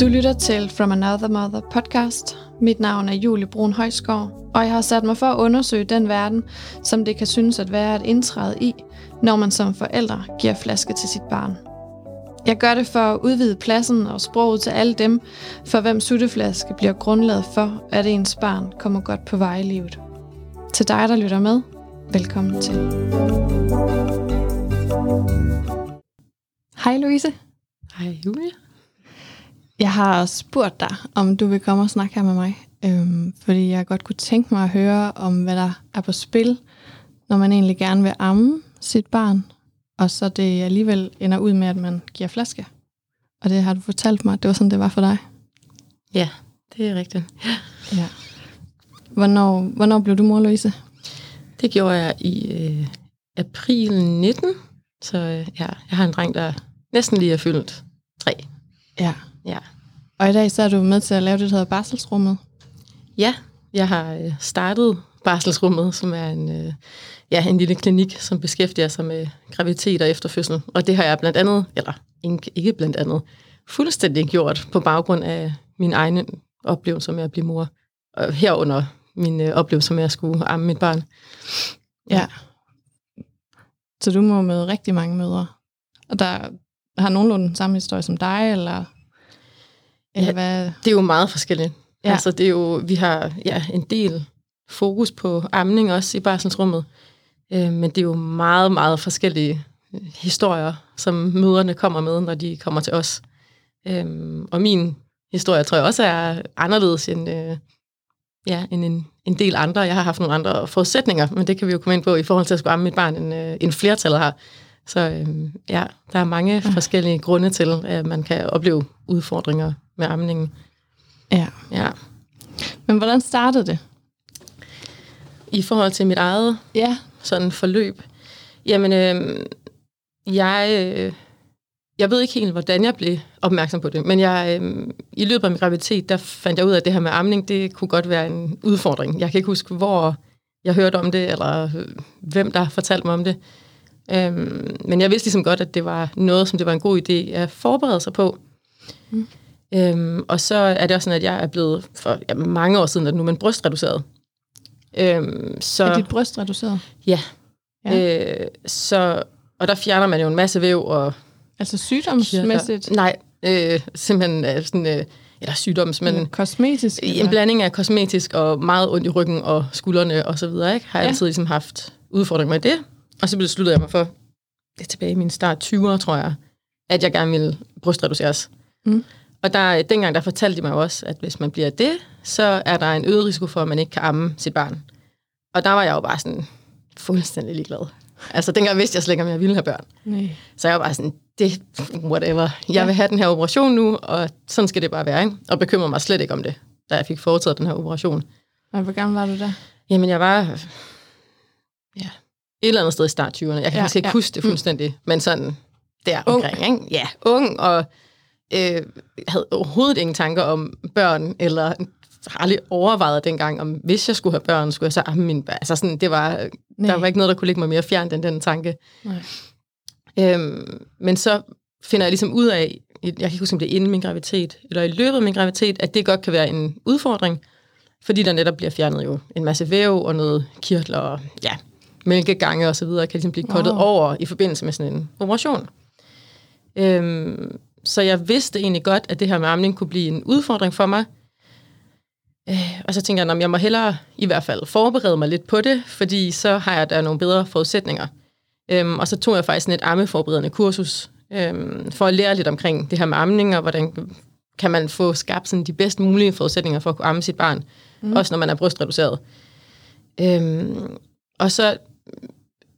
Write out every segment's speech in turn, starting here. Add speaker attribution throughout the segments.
Speaker 1: Du lytter til From Another Mother podcast. Mit navn er Julie Brun Højskov, og jeg har sat mig for at undersøge den verden, som det kan synes at være et indtræde i, når man som forældre giver flaske til sit barn. Jeg gør det for at udvide pladsen og sproget til alle dem, for hvem sutteflaske bliver grundlaget for, at ens barn kommer godt på vej i livet. Til dig, der lytter med, velkommen til. Hej Louise.
Speaker 2: Hej Julie.
Speaker 1: Jeg har spurgt dig, om du vil komme og snakke her med mig, øhm, fordi jeg godt kunne tænke mig at høre om, hvad der er på spil, når man egentlig gerne vil amme sit barn, og så det alligevel ender ud med, at man giver flaske. Og det har du fortalt mig, det var sådan, det var for dig.
Speaker 2: Ja, det er rigtigt.
Speaker 1: Ja. Hvornår, hvornår blev du mor, Louise?
Speaker 2: Det gjorde jeg i øh, april 19, så øh, ja, jeg har en dreng, der næsten lige er fyldt tre.
Speaker 1: Ja.
Speaker 2: Ja.
Speaker 1: Og i dag så er du med til at lave det, der hedder barselsrummet.
Speaker 2: Ja, jeg har øh, startet Barselsrummet, som er en, øh, ja, en lille klinik, som beskæftiger sig med graviditet og efterfødsel. Og det har jeg blandt andet, eller ikke blandt andet, fuldstændig gjort på baggrund af min egen oplevelse med at blive mor. Og herunder min øh, oplevelse med at skulle amme mit barn.
Speaker 1: Ja. Så du må møde rigtig mange mødre. Og der har nogenlunde den samme historie som dig, eller, eller hvad?
Speaker 2: Det er jo meget forskelligt.
Speaker 1: Ja.
Speaker 2: Altså, det er jo, vi har ja, en del fokus på amning også i barselsrummet. Øh, men det er jo meget, meget forskellige øh, historier, som møderne kommer med, når de kommer til os. Øh, og min historie tror jeg også er anderledes end, øh, ja, end en, en del andre. Jeg har haft nogle andre forudsætninger, men det kan vi jo komme ind på i forhold til at skulle amme mit barn, end, øh, end flertallet har. Så øh, ja, der er mange forskellige grunde til, at man kan opleve udfordringer med amningen.
Speaker 1: Ja.
Speaker 2: Ja.
Speaker 1: Men hvordan startede det?
Speaker 2: I forhold til mit eget
Speaker 1: Ja.
Speaker 2: sådan forløb, jamen, øh, jeg, øh, jeg ved ikke helt, hvordan jeg blev opmærksom på det, men jeg, øh, i løbet af min graviditet, der fandt jeg ud af, at det her med amning, det kunne godt være en udfordring. Jeg kan ikke huske, hvor jeg hørte om det, eller øh, hvem der fortalte mig om det. Øh, men jeg vidste ligesom godt, at det var noget, som det var en god idé at forberede sig på. Mm. Øhm, og så er det også sådan, at jeg er blevet for ja, mange år siden, at nu man brystreduceret. Øhm, så,
Speaker 1: Er dit bryst reduceret?
Speaker 2: Ja.
Speaker 1: Ja.
Speaker 2: ja. Øh, så, og der fjerner man jo en masse væv og
Speaker 1: Altså sygdomsmæssigt?
Speaker 2: Nej, øh, simpelthen øh, sådan, øh, eller sygdoms, men
Speaker 1: Men kosmetisk?
Speaker 2: en
Speaker 1: eller?
Speaker 2: blanding af kosmetisk og meget ondt i ryggen og skuldrene og så videre, ikke? Har jeg
Speaker 1: Ja.
Speaker 2: altid ligesom haft udfordringer med det. Og så besluttede jeg mig for, det er tilbage i min start 20'er, tror jeg, at jeg gerne ville brystreduceres.
Speaker 1: Mm.
Speaker 2: Og der, dengang der fortalte de mig også, at hvis man bliver det, så er der en øget risiko for, at man ikke kan amme sit barn. Og der var jeg jo bare sådan fuldstændig ligeglad. Altså dengang vidste jeg slet ikke, om jeg ville have børn.
Speaker 1: Nej.
Speaker 2: Så jeg var bare sådan, det whatever. Jeg vil have den her operation nu, og sådan skal det bare være. Ikke? Og bekymrede mig slet ikke om det, da jeg fik foretaget den her operation.
Speaker 1: Og hvor gammel var du der?
Speaker 2: Jamen, jeg var ja, et eller andet sted i start 20'erne. Jeg kan
Speaker 1: Ja,
Speaker 2: ikke
Speaker 1: ja.
Speaker 2: huske det fuldstændig, men sådan der omkring. Ikke? Ja, ung, og øh, havde overhovedet ingen tanker om børn, eller har aldrig overvejet dengang, om hvis jeg skulle have børn, skulle jeg så mine børn. Altså sådan, det var,
Speaker 1: Nej.
Speaker 2: der var ikke noget, der kunne ligge mig mere fjernt end den tanke.
Speaker 1: Nej.
Speaker 2: Øhm, men så finder jeg ligesom ud af, jeg kan ikke huske, om det er inden min graviditet, eller i løbet af min graviditet, at det godt kan være en udfordring, fordi der netop bliver fjernet jo en masse væv og noget kirtler og ja, mælkegange og så videre, kan ligesom blive kottet
Speaker 1: Wow.
Speaker 2: over i forbindelse med sådan en operation. Øhm, så jeg vidste egentlig godt, at det her med amning kunne blive en udfordring for mig. Øh, og så tænker jeg, at jeg må hellere i hvert fald forberede mig lidt på det, fordi så har jeg der nogle bedre forudsætninger. Øhm, og så tog jeg faktisk et ammeforberedende kursus, øhm, for at lære lidt omkring det her med amning, og hvordan kan man få skabt sådan de bedst mulige forudsætninger for at kunne amme sit barn, mm. også når man er brystreduceret. Øhm, og så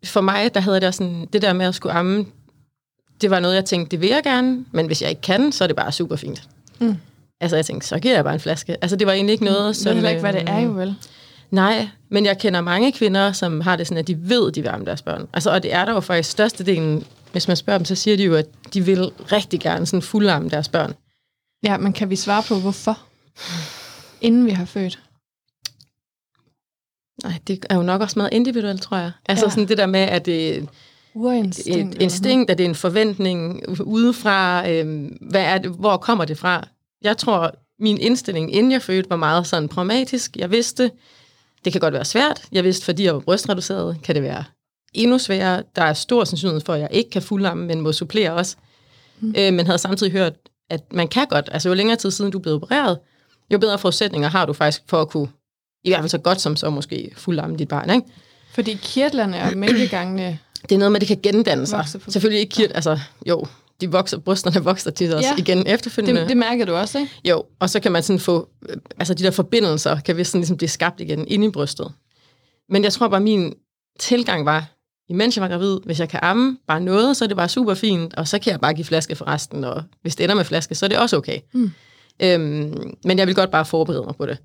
Speaker 2: for mig, der havde jeg sådan, det der med at skulle amme, det var noget, jeg tænkte, det vil jeg gerne, men hvis jeg ikke kan, så er det bare super fint.
Speaker 1: Mm.
Speaker 2: Altså jeg tænkte, så giver jeg bare en flaske. Altså det var egentlig ikke noget, som...
Speaker 1: ved heller ikke, hvad det er jo
Speaker 2: øhm,
Speaker 1: vel.
Speaker 2: Nej, men jeg kender mange kvinder, som har det sådan, at de ved, de vil amme deres børn. Altså, og det er der jo faktisk størstedelen, hvis man spørger dem, så siger de jo, at de vil rigtig gerne sådan fuldamme deres børn.
Speaker 1: Ja, men kan vi svare på, hvorfor? Inden vi har født.
Speaker 2: Nej, det er jo nok også meget individuelt, tror jeg. Altså
Speaker 1: Ja.
Speaker 2: sådan det der med, at det er
Speaker 1: Urinstinkt.
Speaker 2: et instinkt, at det er en forventning udefra. Øh, hvad er det, hvor kommer det fra? Jeg tror, min indstilling, inden jeg fødte, var meget sådan pragmatisk. Jeg vidste, det kan godt være svært. Jeg vidste, fordi jeg var brystreduceret, kan det være endnu sværere. Der er stor sandsynlighed for, at jeg ikke kan fuldamme, men må supplere også. Mm. Øh, men havde samtidig hørt, at man kan godt, altså jo længere tid siden du blevet opereret, jo bedre forudsætninger har du faktisk for at kunne, i hvert fald så godt som så måske fuldamme dit barn, ikke?
Speaker 1: Fordi kirtlerne og mælkegangene...
Speaker 2: Det er noget med, at det kan gendanne sig. Selvfølgelig ikke kirt, altså jo, de vokser, brysterne vokser tit også
Speaker 1: Ja.
Speaker 2: igen efterfølgende.
Speaker 1: Det, det mærker du også, ikke?
Speaker 2: Jo, og så kan man sådan få, øh, altså de der forbindelser, kan vi sådan ligesom blive skabt igen inde i brystet. Men jeg tror bare, min tilgang var, imens jeg var gravid, hvis jeg kan amme bare noget, så er det bare super fint, og så kan jeg bare give flaske for resten, og hvis det ender med flaske, så er det også okay.
Speaker 1: Mm.
Speaker 2: Øhm, men jeg vil godt bare forberede mig på det.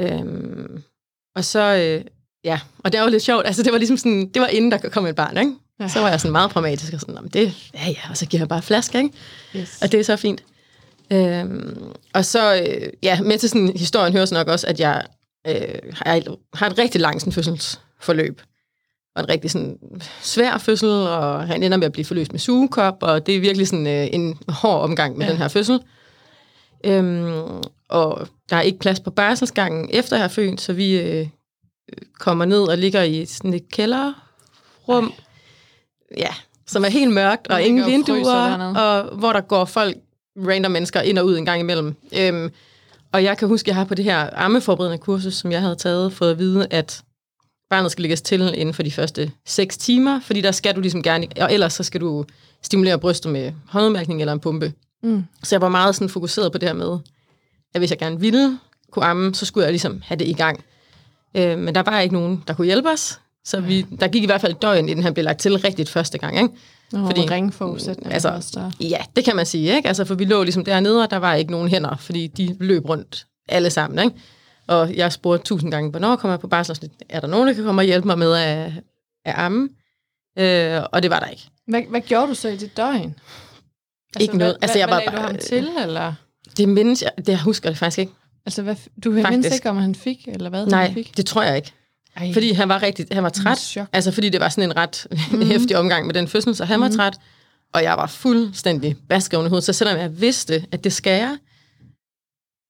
Speaker 2: Øhm, og så, øh, ja, og det var lidt sjovt, altså det var ligesom sådan, det var inden der kom et barn, ikke?
Speaker 1: Ja.
Speaker 2: Så var jeg sådan meget pragmatisk og sådan, "Nå, det, ja ja, og så giver jeg bare flaske, ikke?
Speaker 1: Yes.
Speaker 2: Og det er så fint. Øhm, og så, øh, ja, med til sådan, historien hører så nok også, at jeg øh, har, har et rigtig langt sådan, fødselsforløb. Og en rigtig sådan, svær fødsel, og han ender med at blive forløst med sugekop, og det er virkelig sådan øh, en hård omgang med
Speaker 1: ja.
Speaker 2: den her fødsel. Øhm, og der er ikke plads på barselsgangen efter jeg har født, så vi øh, kommer ned og ligger i sådan et kælderrum, ja, som er helt mørkt, og ingen vinduer, og hvor der går folk, random mennesker, ind og ud en gang imellem. Øhm, og jeg kan huske, at jeg har på det her ammeforberedende kursus, som jeg havde taget, fået at vide, at barnet skal lægges til inden for de første 6 timer, fordi der skal du ligesom gerne, og ellers så skal du stimulere brystet med håndudmærkning eller en pumpe.
Speaker 1: Mm.
Speaker 2: Så jeg var meget sådan fokuseret på det her med, at hvis jeg gerne ville kunne amme, så skulle jeg ligesom have det i gang. Øh, men der var ikke nogen, der kunne hjælpe os. Så vi, der gik i hvert fald et døgn, inden han blev lagt til rigtigt første gang. Ikke?
Speaker 1: Og
Speaker 2: Fordi-
Speaker 1: ringforudsætninger
Speaker 2: altså,
Speaker 1: også der.
Speaker 2: Ja, det kan man sige. Ikke? Altså, for vi lå ligesom dernede, og der var ikke nogen hænder, fordi de løb rundt alle sammen. Ikke? Og jeg spurgte tusind gange, hvornår kommer jeg på barsel? Er der nogen, der kan komme og hjælpe mig med at, at amme? Øh, og det var der ikke.
Speaker 1: Hvad, hvad gjorde du så i dit døgn?
Speaker 2: Ikke noget.
Speaker 1: Hvad,
Speaker 2: Altså, jeg
Speaker 1: hvad,
Speaker 2: var
Speaker 1: lagde du
Speaker 2: bare-
Speaker 1: ham til, eller?
Speaker 2: Det mindes jeg, det husker jeg faktisk ikke.
Speaker 1: Altså, hvad, du mindes ikke, om han fik, eller hvad han
Speaker 2: Nej,
Speaker 1: fik?
Speaker 2: det tror jeg ikke.
Speaker 1: Ej,
Speaker 2: Fordi han var rigtig, han var træt. Altså fordi det var sådan en ret mm. hæftig omgang med den fødsel, så han var træt. Og jeg var fuldstændig basket i hovedet. Så selvom jeg vidste, at det skal jeg,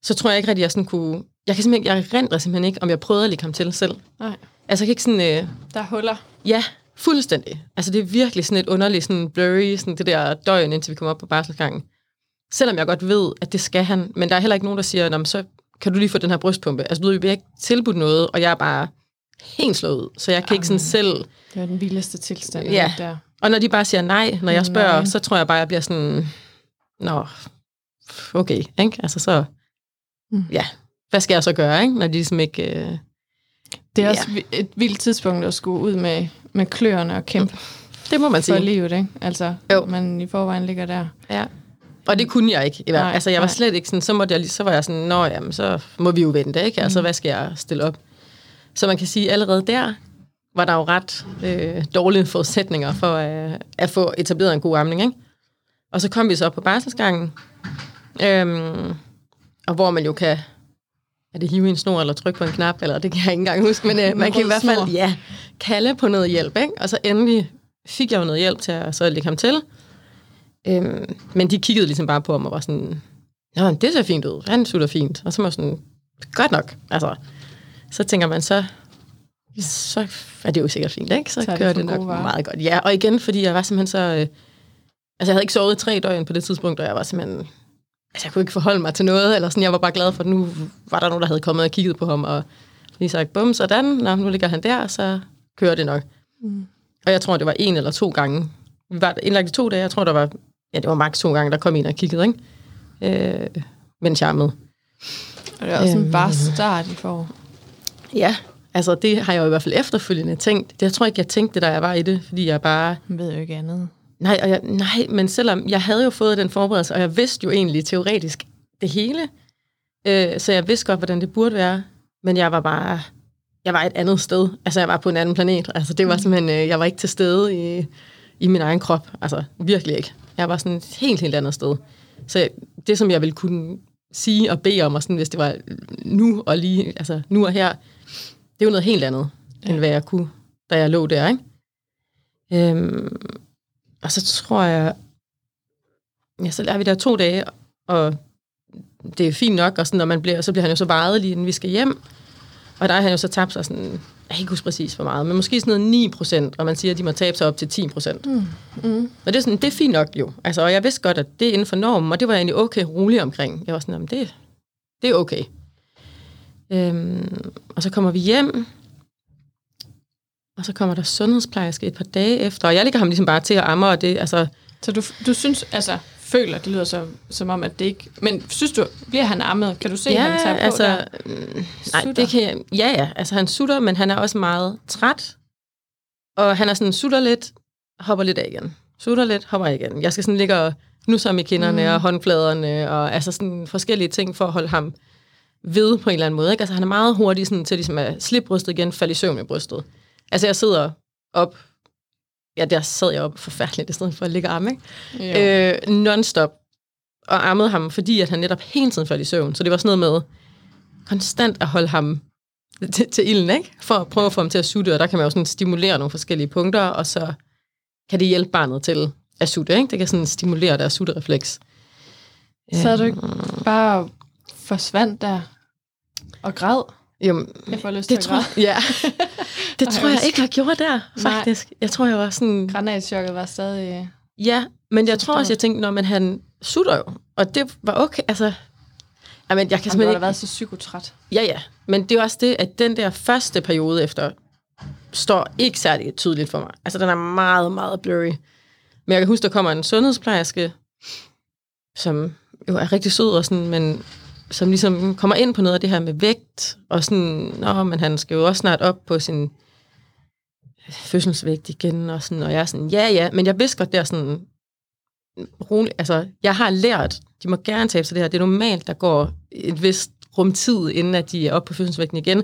Speaker 2: så tror jeg ikke rigtig, jeg sådan kunne... Jeg kan simpelthen jeg rendrer simpelthen ikke, om jeg prøvede at lægge ham til selv.
Speaker 1: Nej,
Speaker 2: Altså jeg kan ikke sådan... Øh,
Speaker 1: der er huller.
Speaker 2: ja, fuldstændig. Altså det er virkelig sådan et underligt, sådan blurry, sådan det der døgn, indtil vi kommer op på barselsgangen. Selvom jeg godt ved, at det skal han, men der er heller ikke nogen, der siger, "Nå, men så kan du lige få den her brystpumpe. Altså du ved, vi har ikke tilbudt noget, og jeg er bare helt slået ud, så jeg kan ikke sådan selv...
Speaker 1: Det var den vildeste tilstand.
Speaker 2: Ja.
Speaker 1: Der.
Speaker 2: Og når de bare siger nej, når jeg spørger,
Speaker 1: Nej.
Speaker 2: så tror jeg bare, jeg bliver sådan, nå, okay, ikke? Altså så,
Speaker 1: Mm.
Speaker 2: ja, hvad skal jeg så gøre, ikke? Når de ligesom ikke... Øh,
Speaker 1: Det er også vi- et vildt tidspunkt at skulle ud med, med kløerne og kæmpe
Speaker 2: det må man
Speaker 1: for
Speaker 2: sige.
Speaker 1: livet, ikke? Altså,
Speaker 2: Jo.
Speaker 1: man i forvejen ligger der.
Speaker 2: Ja. Og det kunne jeg ikke. I hvert.
Speaker 1: Nej,
Speaker 2: altså, jeg var
Speaker 1: nej.
Speaker 2: slet ikke sådan, så, måtte jeg, så var jeg sådan, nå jamen, så må vi jo vente, ikke? Altså,
Speaker 1: Mm.
Speaker 2: hvad skal jeg stille op? Så man kan sige, allerede der var der jo ret øh, dårlige forudsætninger for øh, at få etableret en god amning, ikke? Og så kom vi så op på barselsgangen, øhm, og hvor man jo kan, er det hive i en snor eller trykke på en knap, eller det kan jeg ikke engang huske, men øh, man kan i hvert fald, ja, kalde på noget hjælp, ikke? Og så endelig fik jeg jo noget hjælp til at så lægge ham til. Øhm, men de kiggede ligesom bare på ham og var sådan, Nå, det ser fint ud. Han sutter fint. Og så var jeg sådan, godt nok. Altså, så tænker man så, så er det jo sikkert fint, ikke? Så,
Speaker 1: Så er det
Speaker 2: det nok
Speaker 1: varer.
Speaker 2: meget godt. Ja, og igen, fordi jeg var simpelthen så... Øh, altså, jeg havde ikke sovet tre døgn på det tidspunkt, og jeg var simpelthen... Altså, jeg kunne ikke forholde mig til noget, eller sådan, jeg var bare glad for, at nu var der nogen, der havde kommet og kigget på ham, og lige sagt, bum, sådan, Nå, nu ligger han der, så kører det nok.
Speaker 1: Mm.
Speaker 2: Og jeg tror, det var en eller to gange. Vi var indlagt i to dage, jeg tror, der var... Ja, det var maks to gange, der kom en og kiggede, ikke? Øh, mens jeg er med.
Speaker 1: Og det er også
Speaker 2: Øhm.
Speaker 1: en bare start, I får.
Speaker 2: Ja, altså det har jeg jo i hvert fald efterfølgende tænkt. Det, jeg tror ikke, jeg tænkte det, da jeg var i det, fordi jeg bare...
Speaker 1: Man ved jo ikke andet.
Speaker 2: Nej, og jeg, nej, men selvom jeg havde jo fået den forberedelse, og jeg vidste jo egentlig teoretisk det hele, øh, så jeg vidste godt, hvordan det burde være, men jeg var bare... Jeg var et andet sted. Altså, jeg var på en anden planet. Altså, det var simpelthen... Øh, jeg var ikke til stede i, i min egen krop. Altså, virkelig ikke. Jeg var sådan et helt, helt andet sted. Så det, som jeg ville kunne sige og bede om, og sådan, hvis det var nu og lige, altså nu og her, det er jo noget helt andet, end hvad jeg kunne, da jeg lå der, ikke? Øhm, og så tror jeg, ja, så er vi der to dage, og det er fint nok, og sådan, når man bliver, så bliver han jo så vejet lige inden vi skal hjem. Og der har han jo så tabt sig sådan, jeg kan ikke huske præcis hvor meget, men måske sådan noget 9 procent, og man siger, at de må tabe sig op til 10 procent. Mm. Mm. Og det er, sådan, det er fint nok jo. Altså, og jeg vidste godt, at det er inden for normen, og det var jeg egentlig okay rolig omkring. Jeg var sådan, det, det er okay. Øhm, og så kommer vi hjem, og så kommer der sundhedsplejerske et par dage efter, og jeg ligger ham ligesom bare til at amme, og det, altså...
Speaker 1: Så du, du synes, altså, føler, det lyder så, som om, at det ikke... Men synes du, bliver han ammet? Kan du se,
Speaker 2: ja,
Speaker 1: han tager på
Speaker 2: altså,
Speaker 1: der?
Speaker 2: mm, nej, det kan jeg, ja, ja, altså han sutter, men han er også meget træt, og han er sådan, sutter lidt, hopper lidt af igen. Sutter lidt, hopper af igen. Jeg skal sådan ligge og nusse ham i kinderne mm. og håndfladerne, og altså sådan forskellige ting for at holde ham ved på en eller anden måde. Ikke? Altså han er meget hurtig sådan, til ligesom at slippe brystet igen, falde i søvn med brystet. Altså jeg sidder op, ja der sad jeg op forfærdeligt, i stedet for at ligge arme, ikke? Øh, non-stop, og armede ham, fordi at han netop hele tiden faldt i søvn. Så det var sådan noget med konstant at holde ham til, til ilden, ikke? For at prøve at få ham til at sutte, og der kan man jo sådan stimulere nogle forskellige punkter, og så kan det hjælpe barnet til at sutte, ikke? Det kan sådan stimulere deres sutterefleks.
Speaker 1: Så er du ikke bare forsvandt der og græd?
Speaker 2: Jamen,
Speaker 1: Jeg får lyst
Speaker 2: det
Speaker 1: til at
Speaker 2: tror,
Speaker 1: græde.
Speaker 2: ja. det tror jeg ikke, jeg gjorde der,
Speaker 1: Nej.
Speaker 2: faktisk. Jeg tror, jeg var sådan...
Speaker 1: Granatchokket var stadig...
Speaker 2: Ja, men jeg tror også, jeg tænkte, når man han sutter jo, og det var okay, altså... Jamen, jeg kan
Speaker 1: har
Speaker 2: ikke...
Speaker 1: været så psykotræt.
Speaker 2: Ja, ja, men det er også det, at den der første periode efter, står ikke særlig tydeligt for mig. Altså, den er meget, meget blurry. Men jeg kan huske, der kommer en sundhedsplejerske, som jo er rigtig sød og sådan, men som ligesom kommer ind på noget af det her med vægt, og sådan, nå, men han skal jo også snart op på sin øh, fødselsvægt igen, og sådan, og jeg er sådan, ja, ja, men jeg vidste godt, det er sådan, roligt, altså, jeg har lært, de må gerne tabe sig det her, det er normalt, der går et vist rumtid, inden at de er oppe på fødselsvægten igen,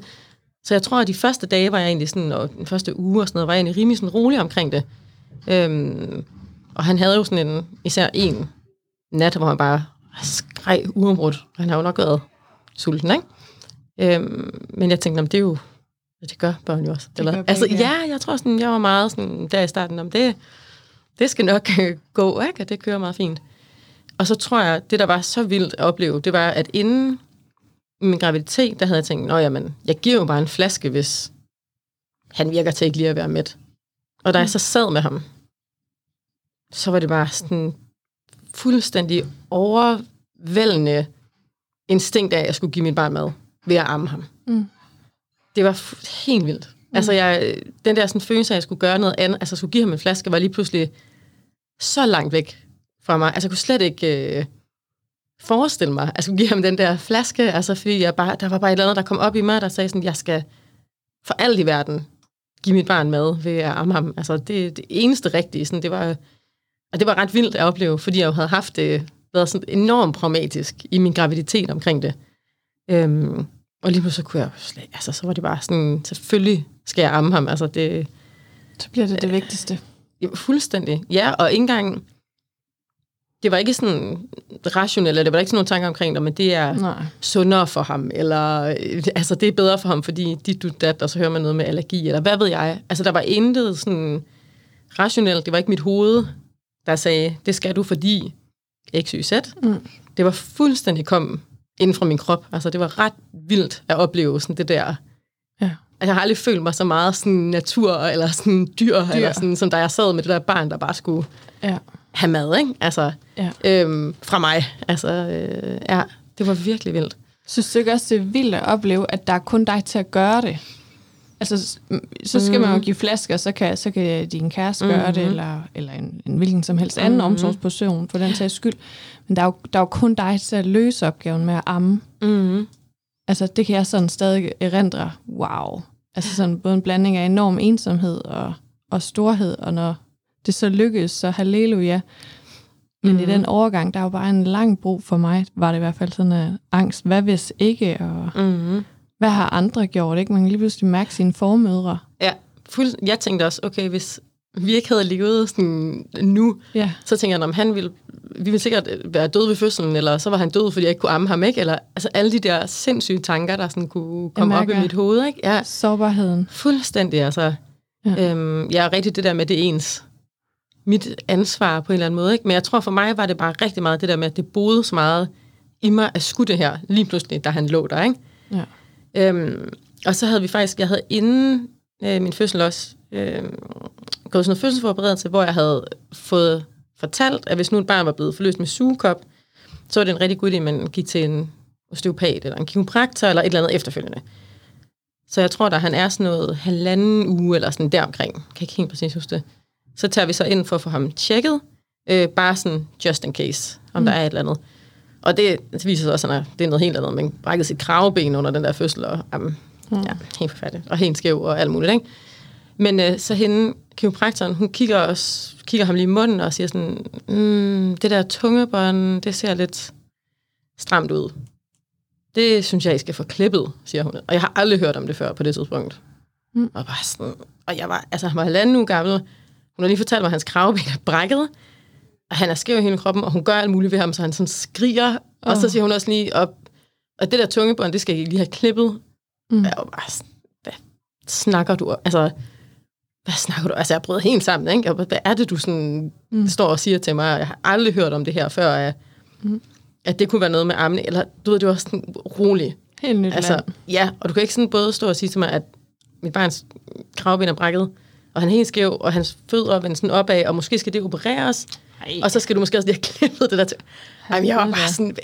Speaker 2: så jeg tror, at de første dage var jeg egentlig sådan, og den første uge og sådan noget, var jeg egentlig rimelig sådan rolig omkring det. Øhm, og han havde jo sådan en, især en nat, hvor han bare skreg uafbrudt, og han har jo nok været sulten, ikke? Øhm, men jeg tænkte, om det er jo, det gør børn jo også.
Speaker 1: Det gør
Speaker 2: altså,
Speaker 1: begge,
Speaker 2: ja, jeg tror sådan, jeg var meget sådan, der i starten, om det, det skal nok øh, gå, ikke? Og det kører meget fint. Og så tror jeg, det der var så vildt at opleve, det var, at inden min graviditet, der havde jeg tænkt, nå jamen, jeg giver jo bare en flaske, hvis han virker til ikke lige at være mæt. Og da jeg så sad med ham, så var det bare sådan fuldstændig overvældende instinkt af, at jeg skulle give mit barn mad ved at amme ham.
Speaker 1: Mm.
Speaker 2: Det var fu- helt vildt. Mm. Altså, jeg, den der sådan, følelse af, at jeg skulle gøre noget andet, altså skulle give ham en flaske, var lige pludselig så langt væk fra mig. Altså, jeg kunne slet ikke øh, forestille mig, at jeg skulle give ham den der flaske, altså, fordi jeg bare, der var bare et eller andet, der kom op i mig, der sagde sådan, jeg skal for alt i verden give mit barn mad ved at amme ham. Altså, det, det eneste rigtige, sådan, det var, og det var ret vildt at opleve, fordi jeg jo havde haft det, været sådan enormt pragmatisk i min graviditet omkring det. Øhm, og lige pludselig kunne jeg slet, altså så var det bare sådan, selvfølgelig skal jeg amme ham, altså det,
Speaker 1: Så bliver det det vigtigste.
Speaker 2: Ja, fuldstændig. Ja, og ikke engang... Det var ikke sådan rationelt, eller det var ikke sådan nogle tanker omkring det, men det er
Speaker 1: Nej.
Speaker 2: sundere for ham, eller øh, altså det er bedre for ham, fordi dit, du, dat, og så hører man noget med allergi, eller hvad ved jeg. Altså der var intet sådan rationelt, det var ikke mit hoved, der sagde, det skal du, fordi X, Y, Z.
Speaker 1: Mm.
Speaker 2: Det var fuldstændig kom inden fra min krop. Altså det var ret vildt at opleve sådan det der
Speaker 1: Ja.
Speaker 2: Altså, jeg har aldrig følt mig så meget sådan natur, eller sådan dyr, dyr. eller sådan, som da jeg sad med det der barn, der bare skulle
Speaker 1: Ja.
Speaker 2: have mad, ikke? Altså,
Speaker 1: ja.
Speaker 2: øhm, fra mig. Altså, øh, ja, det var virkelig vildt.
Speaker 1: Synes du ikke også, det er vildt at opleve, at der er kun dig til at gøre det? Altså, så skal mm. man jo give flasker, så kan, så kan din kæreste mm. gøre det, eller, eller en, en hvilken som helst anden mm. omsorgsperson, for den sags skyld. Men der er, jo, der er jo kun dig til at løse opgaven med at amme.
Speaker 2: Mm.
Speaker 1: Altså, det kan jeg sådan stadig erindre. Wow. Altså sådan både en blanding af enorm ensomhed og, og storhed, og når det så lykkedes, så halleluja. Men mm. i den overgang, der er jo bare en lang brug for mig, var det i hvert fald sådan en angst. Hvad hvis ikke, og
Speaker 2: Mm.
Speaker 1: Hvad har andre gjort? Ikke? Man kan lige pludselig mærke sine formødre.
Speaker 2: Ja, fuld, jeg tænkte også, okay, hvis vi ikke havde levet sådan nu,
Speaker 1: Ja,
Speaker 2: så tænker jeg, om han ville, vi ville sikkert være død ved fødslen, eller så var han død, fordi jeg ikke kunne amme ham, ikke? Eller, altså alle de der sindssyge tanker, der sådan kunne komme op i mit hoved, ikke? Ja,
Speaker 1: sårbarheden.
Speaker 2: fuldstændig, altså.
Speaker 1: Ja.
Speaker 2: Øhm, jeg er rigtig det der med, det ens mit ansvar på en eller anden måde, ikke? Men jeg tror for mig var det bare rigtig meget det der med, at det boede så meget i mig at skulle det her, lige pludselig, da han lå der, ikke?
Speaker 1: Ja.
Speaker 2: Øhm, og så havde vi faktisk, jeg havde inden øh, min fødsel også, øh, gået sådan noget fødselsforberedelse, hvor jeg havde fået fortalt, at hvis nu et barn var blevet forløst med sugekop, så var det en rigtig god idé, at man gik til en osteopat eller en kiropraktor eller et eller andet efterfølgende. Så jeg tror, der han er sådan noget halvanden uge eller sådan deromkring. Kan ikke helt præcis huske det. Så tager vi så ind for at få ham tjekket. Øh, bare sådan just in case, om mm. der er et eller andet. Og det, det viser sig også, at det er noget helt andet. Man brækkede sit kravben under den der fødsel, og um, mm. ja, helt forfærdeligt. Og helt skæv og alt muligt, ikke? Men øh, så hende, kiropraktoren, hun kigger, os, kigger ham lige i munden og siger sådan, mm, det der tungebånd, det ser lidt stramt ud. Det synes jeg, I skal få klippet, siger hun. Og jeg har aldrig hørt om det før på det tidspunkt. Mm. Og, bare sådan, og jeg var, altså han var halvanden uge gammel. Hun har lige fortalt mig, at hans kravben er brækket. Han er skæv i hele kroppen, og hun gør alt muligt ved ham, så han sådan skriger. Oh. Og så siger hun også lige, op, og det der tungebånd, det skal jeg lige have klippet. Mm. Jeg var bare sådan, hvad snakker du? Altså, hvad snakker du? Altså, jeg brød helt sammen, ikke? hvad er det, du sådan mm. står og siger til mig? Jeg har aldrig hørt om det her før, at, mm. at det kunne være noget med armene. Eller, du ved, det var sådan roligt.
Speaker 1: Helt nyt
Speaker 2: altså,
Speaker 1: land.
Speaker 2: Ja, og du kan ikke sådan både stå og sige til mig, at mit barns kravben er brækket, og han er helt skæv, og hans fødder vender sådan opad, og måske skal det opereres, Ej. og så skal du måske også lige have klippet det der til. Ej, jeg var bare sådan,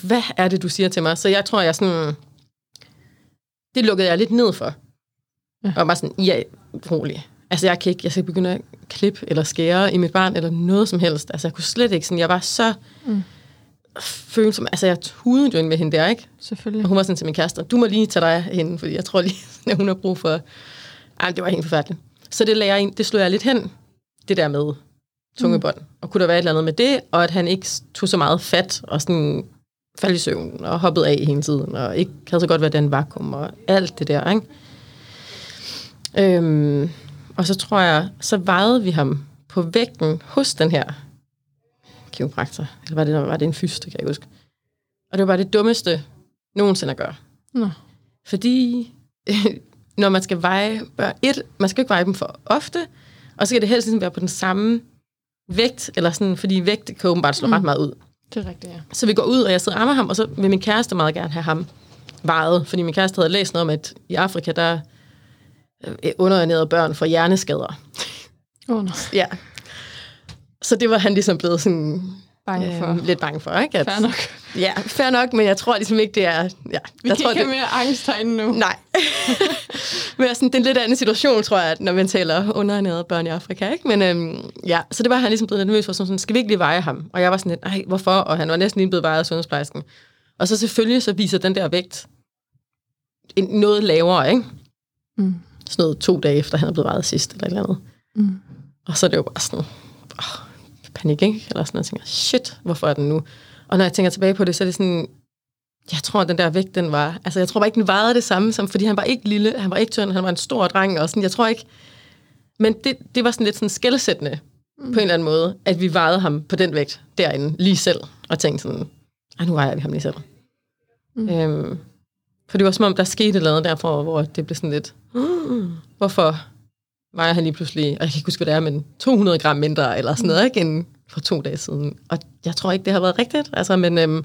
Speaker 2: hvad er det, du siger til mig? Så jeg tror, jeg sådan, det lukkede jeg lidt ned for. Ja. Og bare sådan, ja, rolig. Altså, jeg kan ikke, jeg skal begynde at klippe eller skære i mit barn, eller noget som helst. Altså, jeg kunne slet ikke sådan, jeg var så mm. følsom. Altså, jeg tudede jo ind med hende der, ikke?
Speaker 1: Selvfølgelig.
Speaker 2: Og hun var sådan til min kæreste, du må lige tage dig hende, fordi jeg tror lige, at hun har brug for... Ej, det var helt forfærdeligt. Så det, lagde jeg, det slog jeg lidt hen, det der med tungebånd. Mm. Og kunne der være et eller andet med det, og at han ikke tog så meget fat, og sådan faldt i søvn, og hoppede af hele tiden, og ikke havde så godt været den vakuum, og alt det der, ikke? Øhm, og så tror jeg, så vejede vi ham på vægten hos den her kiropraktor. Eller var det, var det en fyste, kan jeg huske. Og det var bare det dummeste nogensinde at gøre.
Speaker 1: Nå.
Speaker 2: Fordi når man skal veje børn, et, man skal ikke veje dem for ofte, og så skal det helst ligesom være på den samme vægt, eller sådan, fordi vægt kan åbenbart slå mm. ret meget ud.
Speaker 1: Det er rigtigt, ja.
Speaker 2: Så vi går ud, og jeg sidder og ammer ham, og så vil min kæreste meget gerne have ham vejet, fordi min kæreste havde læst noget om, at i Afrika, der øh, underernærede børn for hjerneskader.
Speaker 1: Oh, no.
Speaker 2: Ja. Så det var han ligesom blevet sådan...
Speaker 1: Bange for.
Speaker 2: Øh, lidt bange for, ikke? At,
Speaker 1: Fair nok.
Speaker 2: Ja, fair nok, men jeg tror ligesom ikke, det er... Ja,
Speaker 1: Vi
Speaker 2: jeg
Speaker 1: kan
Speaker 2: tror,
Speaker 1: ikke
Speaker 2: det,
Speaker 1: have mere angst herinde nu.
Speaker 2: Nej. men sådan, det er en lidt anden situation, tror jeg, når man taler underernærede børn i Afrika, ikke? Men øhm, ja, så det var han ligesom blevet nervøs for, sådan, skal vi ikke lige veje ham? Og jeg var sådan lidt, nej, hvorfor? Og han var næsten lige blevet vejet af sundhedsplejersken. Og så selvfølgelig så viser den der vægt en, noget lavere, ikke?
Speaker 1: Mm.
Speaker 2: Sådan noget to dage efter, han er blevet vejet sidst, eller et eller andet.
Speaker 1: Mm.
Speaker 2: Og så er det jo bare sådan, åh, panik, ikke? Eller sådan, og jeg tænker, shit, hvorfor er den nu? Og når jeg tænker tilbage på det, så er det sådan, jeg tror, at den der vægt, den var, altså jeg tror bare ikke, den vejede det samme, som, fordi han var ikke lille, han var ikke tynd, han var en stor dreng, og sådan, jeg tror ikke, men det, det var sådan lidt sådan skældsættende, mm. på en eller anden måde, at vi vejede ham på den vægt derinde, lige selv, og tænkte sådan, ej, nu vejer vi ham lige selv. Mm. Øhm, for det var som om, der skete noget derfor, hvor det blev sådan lidt, mm, hvorfor vejer han lige pludselig, og jeg kan ikke huske, hvad det er, men 200 gram mindre, eller sådan noget, ikke, end for to dage siden. Og jeg tror ikke, det har været rigtigt, altså, men øhm,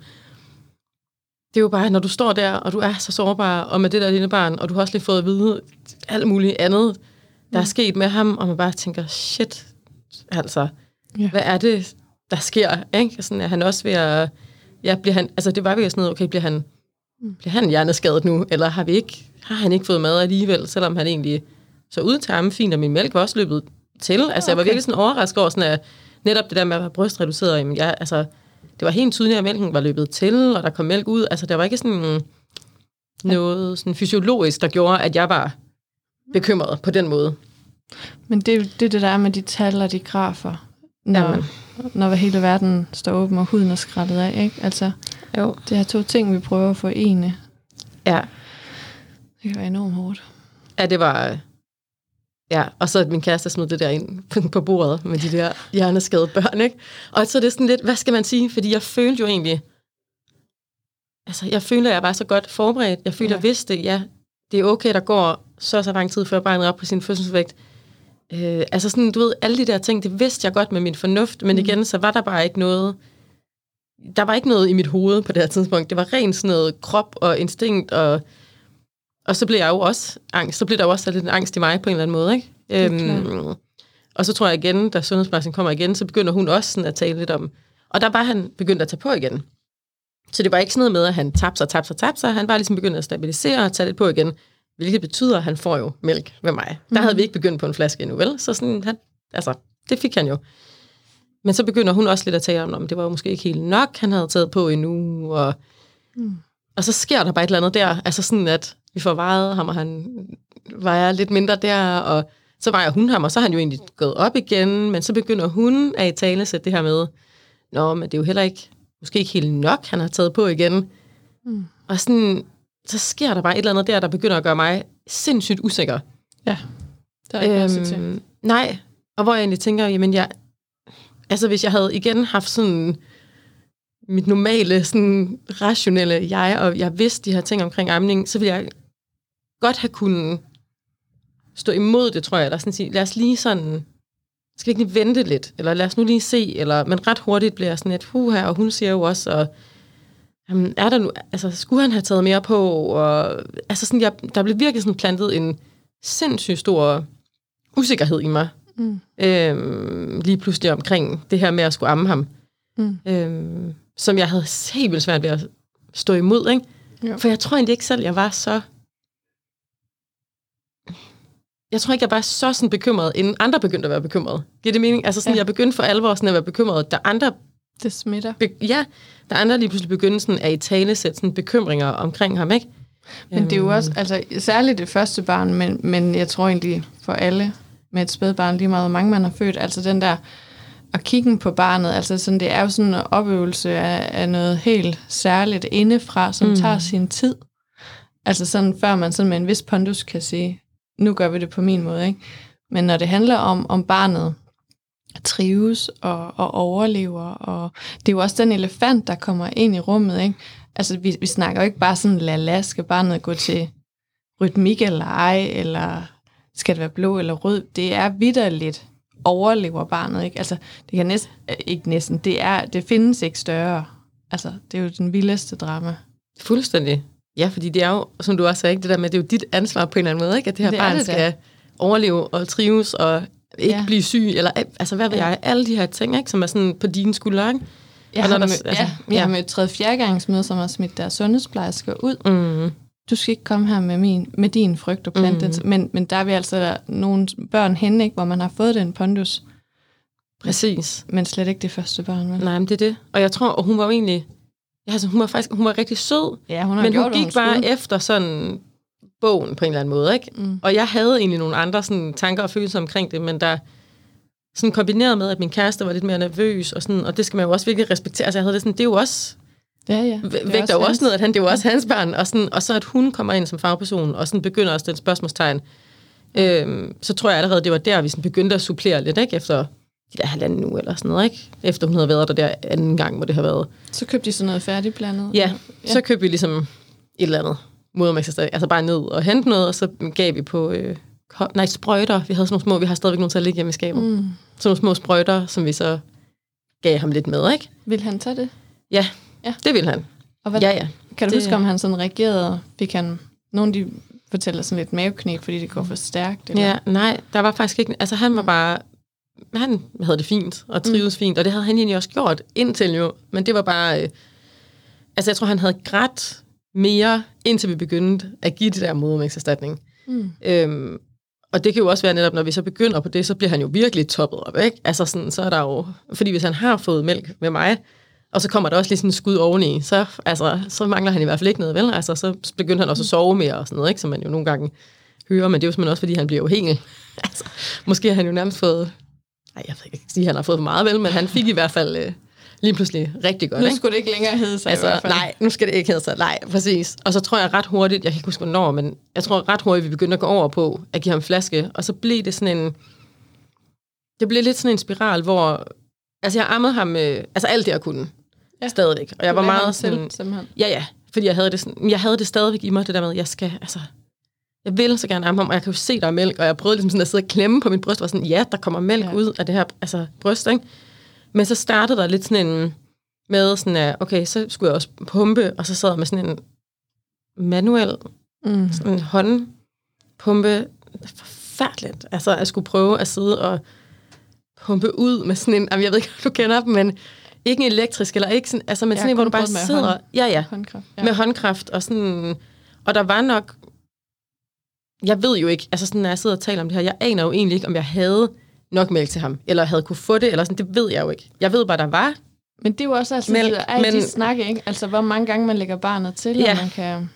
Speaker 2: det er jo bare, når du står der, og du er så sårbar, og med det der lille barn, og du har også lige fået at vide alt muligt andet, der er sket med ham, og man bare tænker, shit, altså,
Speaker 1: Ja.
Speaker 2: hvad er det, der sker, ikke? Sådan er han også ved at, ja, bliver han, altså det var virkelig sådan noget, okay, bliver han, bliver han hjerneskadet nu, eller har vi ikke, har han ikke fået mad alligevel, selvom han egentlig så ud til ham fint, og min mælk var også løbet til. Altså, jeg var
Speaker 1: Okay.
Speaker 2: virkelig sådan overrasket over, sådan, at netop det der med at være brystreduceret, jamen, jeg, altså, det var helt tydeligt, at mælken var løbet til, og der kom mælk ud. Altså, der var ikke sådan noget sådan fysiologisk, der gjorde, at jeg var bekymret på den måde.
Speaker 1: Men det er jo det, det der er med de tal og de grafer, når,
Speaker 2: Jamen.
Speaker 1: når hele verden står åben, og huden er skrællet af. Ikke? Altså,
Speaker 2: Jo.
Speaker 1: det er to ting, vi prøver at forene.
Speaker 2: Ja.
Speaker 1: Det kan være enormt hårdt.
Speaker 2: Ja, det var... Ja, og så at min kæreste smed det der ind på- bordet med de der hjerneskadede børn, ikke? Og så er det sådan lidt, hvad skal man sige? Fordi jeg følte jo egentlig... Altså, jeg følte, at jeg var så godt forberedt. Jeg følte,
Speaker 1: Ja.
Speaker 2: at jeg vidste, ja, det er okay, der går så så lang tid, før barnet op på sin fødselsvægt. Øh, altså sådan, du ved, alle de der ting, det vidste jeg godt med min fornuft, men
Speaker 1: Mm.
Speaker 2: igen, så var der bare ikke noget der var ikke noget i mit hoved på det her tidspunkt. Det var rent sådan noget krop og instinkt, og, og så blev jeg jo også angst. Så blev der jo også lidt angst i mig på en eller anden måde, ikke? Øhm, og så tror jeg igen, da sundhedsplejersken kommer igen, så begynder hun også sådan at tale lidt om, og der var han begyndt at tage på igen. Så det var ikke sådan noget med, at han tabte sig, tabte sig, tabte sig. Han var ligesom begyndt at stabilisere og tage lidt på igen. Hvilket betyder, at han får jo mælk ved mig. Der havde vi ikke begyndt på en flaske endnu, vel? Så sådan, han, altså, det fik han jo. Men så begynder hun også lidt at tale om, om det var jo måske ikke helt nok, han havde taget på endnu. Og, mm. og så sker der bare et eller andet der. Altså sådan, at vi får vejet ham, og han vejer lidt mindre der, og så vejer hun ham, og så er han jo egentlig gået op igen, men så begynder hun at i tale sætte det her med, nå, men det er jo heller ikke, måske ikke helt nok, han har taget på igen. Mm. Og sådan, så sker der bare et eller andet der, der begynder at gøre mig sindssygt usikker.
Speaker 1: Ja, der er ikke øhm, til.
Speaker 2: Nej, og hvor jeg egentlig tænker, jamen jeg, altså hvis jeg havde igen haft sådan mit normale, sådan rationelle jeg, og jeg vidste de her ting omkring amning, så ville jeg godt have kunnet stå imod det, tror jeg, eller sådan sige, lad os lige sådan, skal vi ikke lige vente lidt, eller lad os nu lige se, eller, men ret hurtigt bliver jeg sådan et, hu her, og hun siger jo også, og jamen, er der nu, altså, skulle han have taget mere på, og altså sådan, jeg, der blev virkelig sådan plantet en sindssygt stor usikkerhed i mig, mm. øhm, lige pludselig omkring det her med at skulle amme ham, mm. øhm, som jeg havde helt vildt svært ved at stå imod, ikke? Jo. For jeg tror egentlig ikke selv, jeg var så... Jeg tror ikke, jeg var så sådan bekymret, inden andre begyndte at være bekymrede. Giver det mening? Altså sådan, ja. jeg begyndte for alvor sådan at være bekymret, da andre...
Speaker 1: Det smitter.
Speaker 2: Be, ja, da andre lige pludselig begyndte sådan at i tale sætte sådan bekymringer omkring ham, ikke?
Speaker 1: Men det er jo også, altså særligt det første barn, men, men jeg tror egentlig for alle med et spædbarn, lige meget hvor mange man har født, altså den der at kigge på barnet, altså sådan, det er jo sådan en oplevelse af, af noget helt særligt indefra, som mm. tager sin tid. Altså sådan, før man sådan med en vis pondus kan sige, nu gør vi det på min måde, ikke? Men når det handler om, om barnet trives og, og overlever, og det er jo også den elefant, der kommer ind i rummet, ikke? Altså, vi, vi snakker jo ikke bare sådan, lad la, skal barnet gå til rytmik eller ej, eller skal det være blå eller rød? Det er vidderligt overlever barnet, ikke? Altså, det kan næsten, øh, ikke næsten, det, er, det findes ikke større. Altså, det er jo den vildeste drama.
Speaker 2: Fuldstændig. Ja, fordi det er jo, som du også sagde, det der med, det er jo dit ansvar på en eller anden måde, ikke? At det her det barn det skal da. overleve og trives og ikke ja. blive syg, eller altså hvad ved ja. jeg, alle de her ting, ikke? som er sådan på dine skuldre, ikke?
Speaker 1: Jeg har, der, med, altså, ja, jeg ja. har med et tredje fjerdegangsmøde, som har smidt deres sundhedsplejersker ud. Mm du skal ikke komme her med, min, med din frygt og plante. Mm. Men, men der er vi altså der nogle børn hen, ikke, hvor man har fået den pondus.
Speaker 2: Præcis.
Speaker 1: Men slet ikke det første barn. Vel?
Speaker 2: Nej, men det er det. Og jeg tror, og hun var jo egentlig... Ja, altså, hun var faktisk hun var rigtig sød.
Speaker 1: Ja, hun
Speaker 2: men
Speaker 1: gjort,
Speaker 2: hun gik hun bare skulle. efter sådan bogen på en eller anden måde. Ikke? Mm. Og jeg havde egentlig nogle andre sådan, tanker og følelser omkring det, men der sådan kombineret med, at min kæreste var lidt mere nervøs, og, sådan, og det skal man jo også virkelig respektere. Altså, jeg havde det sådan, det er jo også
Speaker 1: Ja, ja.
Speaker 2: Vægter jo også noget, at han, det er jo også hans barn. Og, sådan, og så at hun kommer ind som fagperson, og sådan begynder at stille spørgsmålstegn. Øhm, så tror jeg allerede, det var der, vi sådan begyndte at supplere lidt, ikke? Efter de der halvanden uge eller sådan noget, ikke? Efter hun havde været der der anden gang, hvor det har været.
Speaker 1: Så købte de sådan noget færdigblandet?
Speaker 2: Ja, ja. så købte vi ligesom et eller andet modermælkserstatning. Altså bare ned og hente noget, og så gav vi på... Øh, nej, sprøjter. Vi havde sådan nogle små, vi har stadigvæk nogle til at ligge hjemme i skabet. Mm. Sådan nogle små sprøjter, som vi så gav ham lidt med, ikke?
Speaker 1: Vil han tage det?
Speaker 2: Ja, Ja. Det vil han.
Speaker 1: Og hvad,
Speaker 2: ja, ja.
Speaker 1: Kan du det, huske, om han sådan reagerede? Fik han, nogle de fortæller sådan lidt maveknæk, fordi det går for stærkt?
Speaker 2: Eller? Ja, nej, der var faktisk ikke... Altså han var bare... Han havde det fint, og trives mm. fint, og det havde han egentlig også gjort indtil jo. Men det var bare... Øh, altså jeg tror, han havde grædt mere, indtil vi begyndte at give det der modermælkserstatning. Mm. Øhm, og det kan jo også være netop, når vi så begynder på det, så bliver han jo virkelig toppet op, ikke? Altså sådan, så er der jo... Fordi hvis han har fået mælk med mig, og så kommer der også lige sådan en skud oveni, så, altså, så mangler han i hvert fald ikke noget, vel? Altså, så begynder han også at sove mere og sådan noget, ikke? som man jo nogle gange hører, men det er jo simpelthen også, fordi han bliver afhængig. altså, måske har han jo nærmest fået, nej, jeg vil ikke sige, at han har fået for meget, vel, men han fik i hvert fald øh, lige pludselig rigtig godt.
Speaker 1: Nu
Speaker 2: ikke?
Speaker 1: skulle det ikke længere hedde sig
Speaker 2: altså,
Speaker 1: i hvert fald.
Speaker 2: Nej, nu skal det ikke hedde sig, nej, præcis. Og så tror jeg ret hurtigt, jeg kan ikke huske hvornår, men jeg tror ret hurtigt, vi begyndte at gå over på at give ham flaske, og så blev det sådan en, det blev lidt sådan en spiral, hvor, altså jeg ammede ham, øh, altså alt det jeg kunne ja. stadigvæk. Og jeg var meget sådan... Selv, Ja, ja. Fordi jeg havde, det sådan, jeg havde det stadigvæk i mig, det der med, jeg skal, altså, jeg vil så gerne amme ham, og jeg kan jo se, der er mælk, og jeg prøvede ligesom sådan at sidde og klemme på mit bryst, og var sådan, ja, der kommer mælk ja. ud af det her altså, bryst, ikke? Men så startede der lidt sådan en, med sådan, at okay, så skulle jeg også pumpe, og så sad jeg med sådan en manuel,
Speaker 1: Mm.
Speaker 2: sådan en håndpumpe. Forfærdeligt. Altså, at skulle prøve at sidde og pumpe ud med sådan en, jeg ved ikke, om du kender dem, men ikke en elektrisk, eller ikke sådan, altså, men
Speaker 1: Jeg
Speaker 2: sådan en, hvor du bare sidder,
Speaker 1: hånd.
Speaker 2: ja, ja,
Speaker 1: Håndkraft.
Speaker 2: ja. med håndkraft, og sådan, og der var nok, jeg ved jo ikke, altså sådan, når jeg sidder og taler om det her, jeg aner jo egentlig ikke, om jeg havde nok mælk til ham, eller havde kunne få det, eller sådan, det ved jeg jo ikke. Jeg ved bare, der var,
Speaker 1: Men det er jo også altså,
Speaker 2: Mælk,
Speaker 1: det er men... de snakke, ikke? Altså, hvor mange gange man lægger barnet til, ja. Og man kan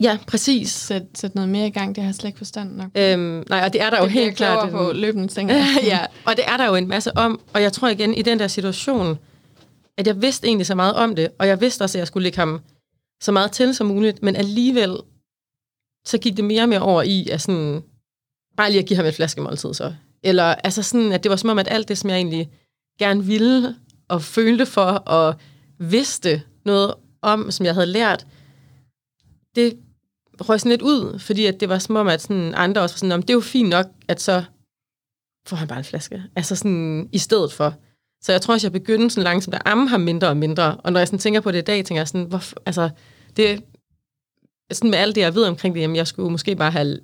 Speaker 2: ja, præcis.
Speaker 1: sætte, sætte noget mere i gang. Det har jeg slet ikke forstand nok.
Speaker 2: Øhm, nej, og det er der jo
Speaker 1: det bliver
Speaker 2: helt klart. en-
Speaker 1: på løbende ting.
Speaker 2: ja, og det er der jo en masse om. Og jeg tror igen, i den der situation, at jeg vidste egentlig så meget om det, og jeg vidste også, at jeg skulle lægge ham så meget til som muligt, men alligevel, så gik det mere og mere over i, at sådan, bare lige at give ham et flaskemåltid så. Eller altså sådan, at det var som om, at alt det, som jeg egentlig gerne ville, og følte for, og vidste noget om, som jeg havde lært, det røg sådan lidt ud, fordi at det var som om, at sådan andre også var sådan, om det er jo fint nok, at så får han bare en flaske. Altså sådan i stedet for. Så jeg tror også, jeg begyndte sådan langsomt at amme ham mindre og mindre. Og når jeg sådan tænker på det i dag, tænker jeg sådan, hvorfor, altså, det, sådan med alt det, jeg ved omkring det, jamen, jeg skulle måske bare have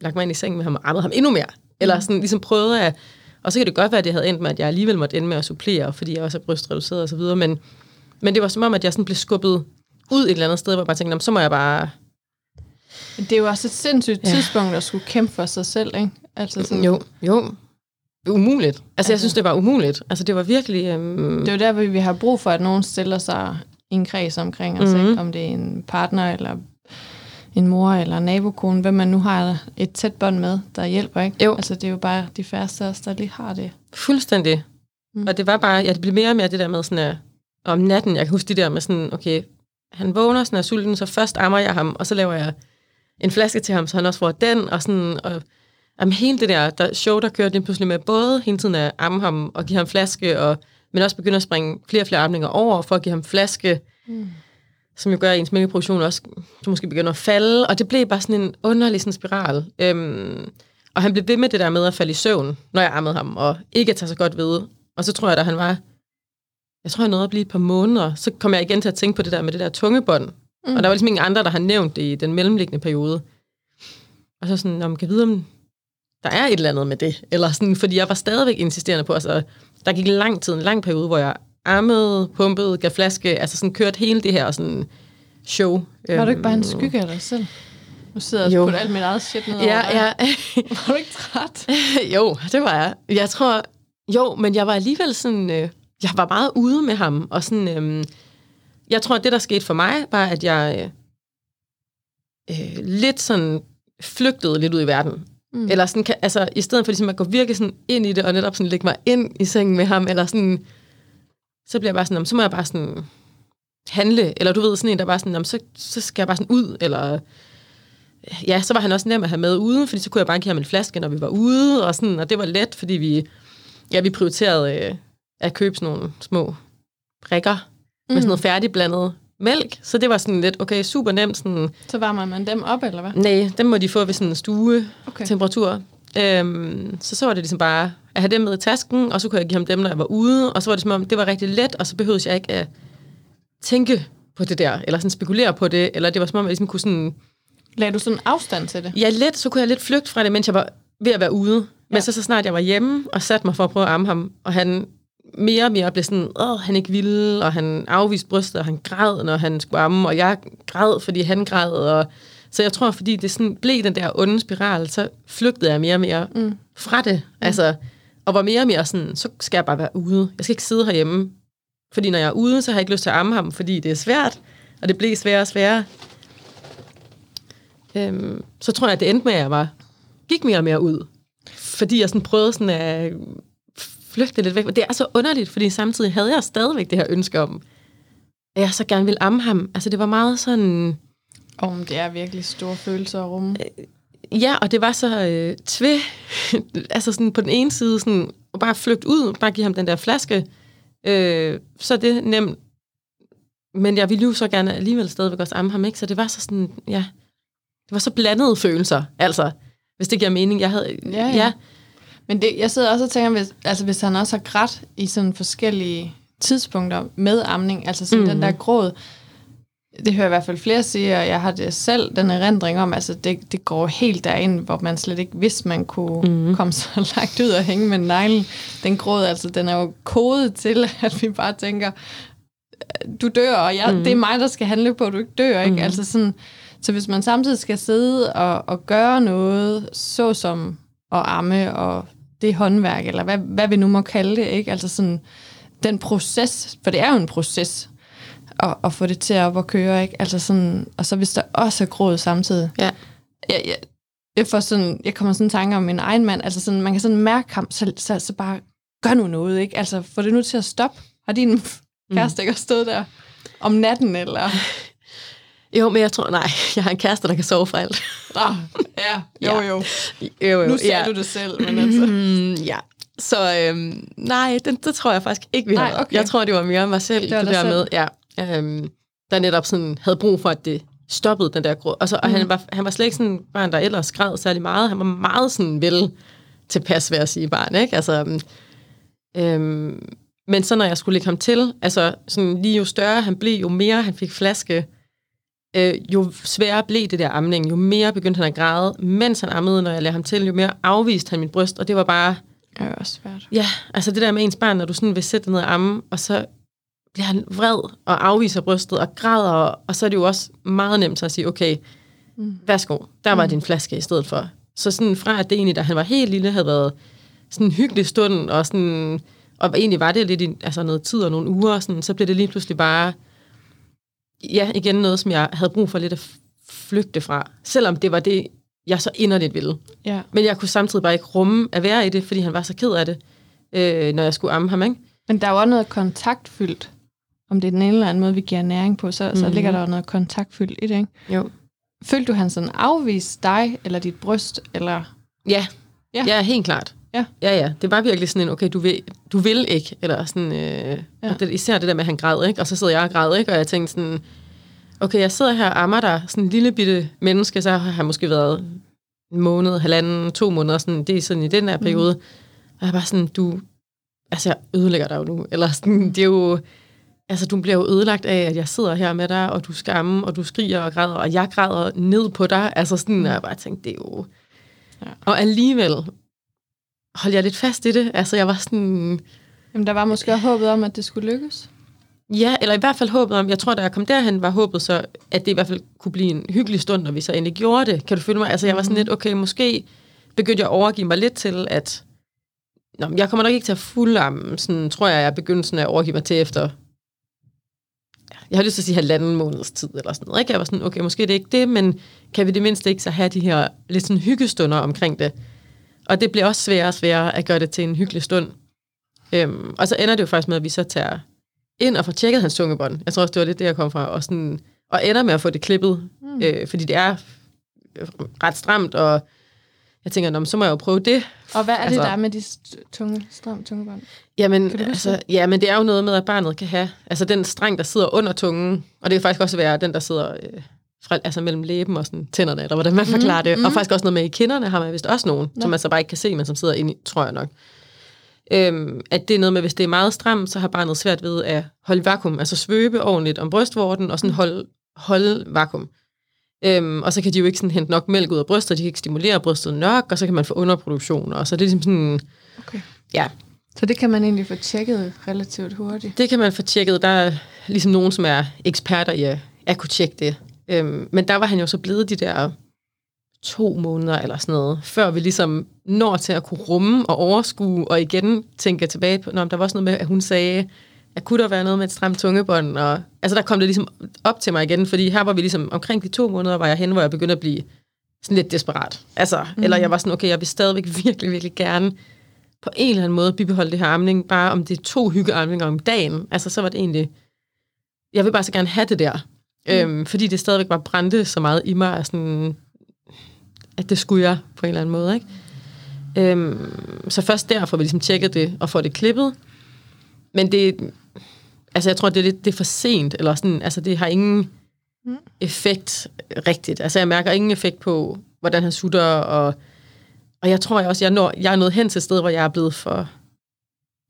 Speaker 2: lagt mig ind i sengen med ham og ammet ham endnu mere. Eller sådan ligesom prøvet at, og så kan det godt være, at det havde endt med, at jeg alligevel måtte ende med at supplere, fordi jeg også er brystreduceret og så videre, men, men det var som om, at jeg sådan blev skubbet ud et eller andet sted, hvor jeg bare tænkte, "Nå, men så må jeg bare
Speaker 1: Det er jo også et sindssygt
Speaker 2: Ja.
Speaker 1: tidspunkt at skulle kæmpe for sig selv, ikke? Altså sådan,
Speaker 2: Jo, jo. Umuligt. Altså, altså, jeg synes, det var umuligt. Altså, det var virkelig... Øhm,
Speaker 1: Det er jo der, hvor vi har brug for, at nogen stiller sig i en kreds omkring os,
Speaker 2: Mhm.
Speaker 1: mm-hmm. ikke? om det er en partner, eller en mor, eller en nabokone, hvem man nu har et tæt bånd med, der hjælper, ikke?
Speaker 2: Jo.
Speaker 1: Altså, det er jo bare de færreste af os, der lige har det.
Speaker 2: Fuldstændig.
Speaker 1: Mm.
Speaker 2: Og det var bare... Ja, det blev mere og mere det der med sådan... At, om natten, jeg kan huske det der med sådan... Okay, han vågner sådan er sulten, så først ammer jeg ham, og så laver jeg en flaske til ham, så han også får den, og sådan... Og, jamen, hele det der, der show, der kørte lige pludselig med både hele tiden at amme ham og give ham flaske, og, men også begynde at springe flere og flere amninger over for at give ham flaske.
Speaker 1: Mm.
Speaker 2: Som jo gør, at ens mælkeproduktion også så måske begynder at falde, og det blev bare sådan en underlig sådan spiral. Øhm, og han blev ved med det der med at falde i søvn, når jeg ammede ham, og ikke at tage så godt ved. Og så tror jeg, da han var, jeg tror, jeg nåede at blive et par måneder, så kom jeg igen til at tænke på det der med det der tungebånd. Mm. Og der var ligesom ingen andre, der har nævnt det i den mellemliggende periode. Og så sådan, om man kan vide, om der er et eller andet med det. Eller sådan, fordi jeg var stadigvæk insisterende på, altså, der gik lang tid, en lang periode, hvor jeg ammede, pumpede, gav flaske, altså sådan kørte hele det her sådan show.
Speaker 1: Var du ikke bare en
Speaker 2: Øhm,
Speaker 1: skygge af dig selv? Nu sidder jeg og putter alt mit eget shit ned
Speaker 2: Ja, ja.
Speaker 1: Var du ikke træt?
Speaker 2: jo, det var jeg. Jeg tror, jo, men jeg var alligevel sådan, øh, jeg var meget ude med ham, og sådan, øh, jeg tror, at det, der skete for mig, var, at jeg øh, øh, lidt sådan flygtede lidt ud i verden.
Speaker 1: Mm.
Speaker 2: Eller sådan, altså, i stedet for ligesom at gå virkelig sådan ind i det, og netop sådan lægge mig ind i sengen med ham, eller sådan, så bliver jeg bare sådan, "Nå, så må jeg bare sådan handle, eller du ved, sådan en, der bare sådan, "Nå, så, så skal jeg bare sådan ud, eller ja, så var han også nem at have med ude, fordi så kunne jeg bare give ham en flaske, når vi var ude, og, sådan, og det var let, fordi vi, ja, vi prioriterede øh, at købe sådan nogle små brikker mm. med sådan noget færdigblandet mælk, så det var sådan lidt, okay, super nemt, sådan,
Speaker 1: Så varmer man dem op, eller hvad?
Speaker 2: nej, dem må de få ved sådan en stue
Speaker 1: Okay.
Speaker 2: temperatur. Øhm, så så var det ligesom bare at have dem med i tasken, og så kunne jeg give ham dem, når jeg var ude, og så var det som om, det var rigtig let, og så behøvede jeg ikke at tænke på det der, eller sådan spekulere på det, eller det var som om, jeg ligesom kunne sådan
Speaker 1: Lagde du sådan afstand til det?
Speaker 2: Ja, lidt, så kunne jeg lidt flygte fra det, mens jeg var ved at være ude. Men
Speaker 1: Ja.
Speaker 2: så, så snart jeg var hjemme og satte mig for at prøve at amme ham, og han mere og mere blev sådan, åh, han ikke ville, og han afviste brystet, og han græd, når han skulle amme, og jeg græd, fordi han græd, og så jeg tror, fordi det sådan blev den der onde spiral, så flygtede jeg mere og mere mm. fra det. Mm. Altså, og var mere og mere sådan, så skal jeg bare være ude. Jeg skal ikke sidde herhjemme. Fordi når jeg er ude, så har jeg ikke lyst til at amme ham, fordi det er svært, og det blev sværere og sværere. Øhm, så tror jeg, at det endte med, at jeg var, gik mere og mere ud. Fordi jeg sådan prøvede sådan at flygte lidt væk. Og det er så underligt, fordi samtidig havde jeg stadigvæk det her ønske om, at jeg så gerne ville amme ham. Altså det var meget sådan...
Speaker 1: Om det er virkelig store følelser at rumme.
Speaker 2: Ja, og det var så øh, tvæ, altså sådan på den ene side, sådan, at bare flygte ud, bare give ham den der flaske, øh, så er det nemt. Men jeg ville jo så gerne alligevel stadigvæk også amme ham, ikke? Så det var så sådan, ja, det var så blandede følelser, altså, hvis det giver mening. Jeg havde,
Speaker 1: Ja, ja.
Speaker 2: ja
Speaker 1: Men det, jeg sidder også og tænker, hvis, altså hvis han også har grædt i sådan forskellige tidspunkter med amning, altså sådan mm. den der gråd, det hører jeg i hvert fald flere sige, og jeg har det selv, den erindring om, altså det, det går helt derind, hvor man slet ikke vidste, man kunne mm. komme så langt ud og hænge med neglen. Den gråd, altså den er jo kodet til, at vi bare tænker, du dør, og jeg, mm. det er mig, der skal handle på, at du ikke dør. Ikke? Mm. Altså sådan, så hvis man samtidig skal sidde og, og gøre noget, såsom at amme og det håndværk, eller hvad, hvad vi nu må kalde det, ikke? altså sådan den proces, for det er jo en proces, at, at få det til at op og køre, ikke? Altså sådan, og så hvis der også er gråd samtidig.
Speaker 2: Ja.
Speaker 1: Jeg, jeg, jeg, får sådan, jeg kommer sådan en tanke om min egen mand, altså sådan, man kan sådan mærke ham, så, så, så bare gør nu noget, ikke? Altså, få det nu til at stoppe. Har din kæreste ikke stået der om natten, eller?
Speaker 2: Jo, men jeg tror, nej, jeg har en kæreste, der kan sove for alt.
Speaker 1: Ah, ja, jo,
Speaker 2: ja.
Speaker 1: jo.
Speaker 2: jo, jo.
Speaker 1: Nu ser
Speaker 2: ja.
Speaker 1: du det selv, men altså.
Speaker 2: Mm, ja. Så øhm, nej, det, det tror jeg faktisk ikke, vi
Speaker 1: Nej,
Speaker 2: har.
Speaker 1: okay.
Speaker 2: Jeg tror, det var mere mig selv,
Speaker 1: Det
Speaker 2: det, der med, ja, øhm, der netop sådan havde brug for, at det stoppede den der grå. Og, så, og
Speaker 1: Mm.
Speaker 2: han, var, han var slet ikke sådan en barn, der ellers græd særlig meget. Han var meget sådan vel tilpas, vil jeg sige, barn, ikke? Altså, øhm, øhm, men så når jeg skulle lægge ham til, altså sådan lige jo større han blev, jo mere han fik flaske, øh, jo sværere blev det der amning, jo mere begyndte han at græde, mens han ammede, når jeg lagde ham til, jo mere afviste han mit bryst, og det var bare,
Speaker 1: Det er også svært.
Speaker 2: ja, altså det der med ens barn, når du sådan vil sætte ned og amme, og så bliver han vred og afviser brystet og græder, og, og så er det jo også meget nemt at sige, okay,
Speaker 1: Mm.
Speaker 2: værsgo, der var din flaske i stedet for. Så sådan fra at det egentlig, da han var helt lille, havde været sådan en hyggelig stund, og, sådan, og egentlig var det lidt i altså noget tid og nogle uger, sådan, så blev det lige pludselig bare, ja, igen noget, som jeg havde brug for lidt at flygte fra. Selvom det var det, jeg så inderligt ville.
Speaker 1: Ja.
Speaker 2: Men jeg kunne samtidig bare ikke rumme at være i det, fordi han var så ked af det, øh, når jeg skulle amme ham, ikke?
Speaker 1: Men der er også noget kontaktfyldt. Om det er den ene eller anden måde, vi giver næring på, så, mm-hmm. så
Speaker 2: Mhm.
Speaker 1: ligger der jo noget kontaktfyldt i det, ikke?
Speaker 2: Jo.
Speaker 1: Følte du, han sådan afviste dig, eller dit bryst, eller...
Speaker 2: Ja,
Speaker 1: Ja.
Speaker 2: ja. helt klart.
Speaker 1: Ja.
Speaker 2: ja, ja. Det var virkelig sådan en, okay, du vil, du vil ikke, eller sådan, øh,
Speaker 1: Ja.
Speaker 2: ja. det, især det der med, at han græd, ikke? Og så sidder jeg og græd, ikke? Og jeg tænkte sådan, okay, jeg sidder her og ammer dig, sådan en lille bitte menneske, så har han måske været en måned, halvanden, to måneder, sådan, det er sådan i den her periode. Mm. Og jeg er bare sådan, du, altså jeg ødelægger dig jo nu, eller sådan, det er jo, altså du bliver jo ødelagt af, at jeg sidder her med dig, og du skammer, og du skriger og græder, og jeg græder ned på dig, altså sådan, og jeg bare tænkte, det er jo,
Speaker 1: Ja.
Speaker 2: og alligevel holdt jeg lidt fast i det, altså jeg var sådan,
Speaker 1: Jamen, der var måske også håbet om, at det skulle lykkes.
Speaker 2: Ja, eller i hvert fald håbet om, jeg tror, da jeg kom derhen, var håbet så, at det i hvert fald kunne blive en hyggelig stund, når vi så endelig gjorde det. Kan du følge mig? Altså, jeg var sådan lidt, okay, måske begyndte jeg at overgive mig lidt til, at Nå, jeg kommer nok ikke til at fuldamme, sådan tror jeg, jeg begyndte sådan at overgive mig til efter, jeg har lyst til at sige halvanden måneds tid, eller sådan noget. Ikke? Jeg var sådan, okay, måske det er ikke det, men kan vi det mindste ikke så have de her lidt sådan hyggestunder omkring det? Og det bliver også sværere og sværere at gøre det til en hyggelig stund. Øhm, og så ender det jo faktisk med, at vi så tager ind og får tjekket hans tungebånd. Jeg tror også, det var lidt det, jeg kom fra. Og, sådan, og ender med at få det klippet, mm. øh, fordi det er ret stramt, og jeg tænker, Nå, så må jeg jo prøve det.
Speaker 1: Og hvad er altså, det,
Speaker 2: Altså-
Speaker 1: der er med de tunge, stram tungebånd?
Speaker 2: Jamen, altså, ja, men det er jo noget med, at barnet kan have, altså den streng, der sidder under tungen, og det kan faktisk også være den, der sidder øh, fra, altså mellem læben og sådan, tænderne, eller hvordan man forklarer det.
Speaker 1: mhm.
Speaker 2: Og faktisk også noget med i kinderne har man vist også nogen,
Speaker 1: Nå.
Speaker 2: som man så bare ikke kan se, men som sidder inde i, tror jeg nok. Øhm, at det er noget med, hvis det er meget stramt, så har barnet svært ved at holde vakuum, altså svøbe ordentligt om brystvorten, og sådan holde, holde vakuum. Øhm, og så kan de jo ikke sådan hente nok mælk ud af brystet, de kan ikke stimulere brystet nok, og så kan man få underproduktion, og så er det ligesom sådan,
Speaker 1: Okay.
Speaker 2: ja,
Speaker 1: Så det kan man egentlig få tjekket relativt hurtigt.
Speaker 2: Det kan man få tjekket. Der er ligesom nogen, som er eksperter i at, at kunne tjekke det. Øhm, men der var han jo så blevet de der to måneder eller sådan noget, før vi ligesom når til at kunne rumme og overskue, og igen tænke tilbage på, når der var også noget med, at hun sagde, at kunne der være noget med et stramt tungebånd, og altså der kom det ligesom op til mig igen, fordi her var vi ligesom, omkring de to måneder var jeg hen, hvor jeg begyndte at blive sådan lidt desperat. Altså, mm. eller jeg var sådan, okay, jeg vil stadigvæk virkelig, virkelig gerne på en eller anden måde bibeholde det her amning, bare om det er to hyggeamninger om dagen. Altså, så var det egentlig... Jeg vil bare så gerne have det der. Mm. Øhm, fordi det stadigvæk bare brændte så meget i mig, at, sådan, at det skulle jeg på en eller anden måde. Ikke? Øhm, så først der får vi ligesom tjekket det og får det klippet. Men det... Altså, jeg tror, det er lidt det er for sent, eller sådan, altså, det har ingen
Speaker 1: Mm.
Speaker 2: effekt rigtigt. Altså, jeg mærker ingen effekt på, hvordan han sutter, og og jeg tror jeg også, jeg, når, jeg er nået hen til et sted, hvor jeg er blevet for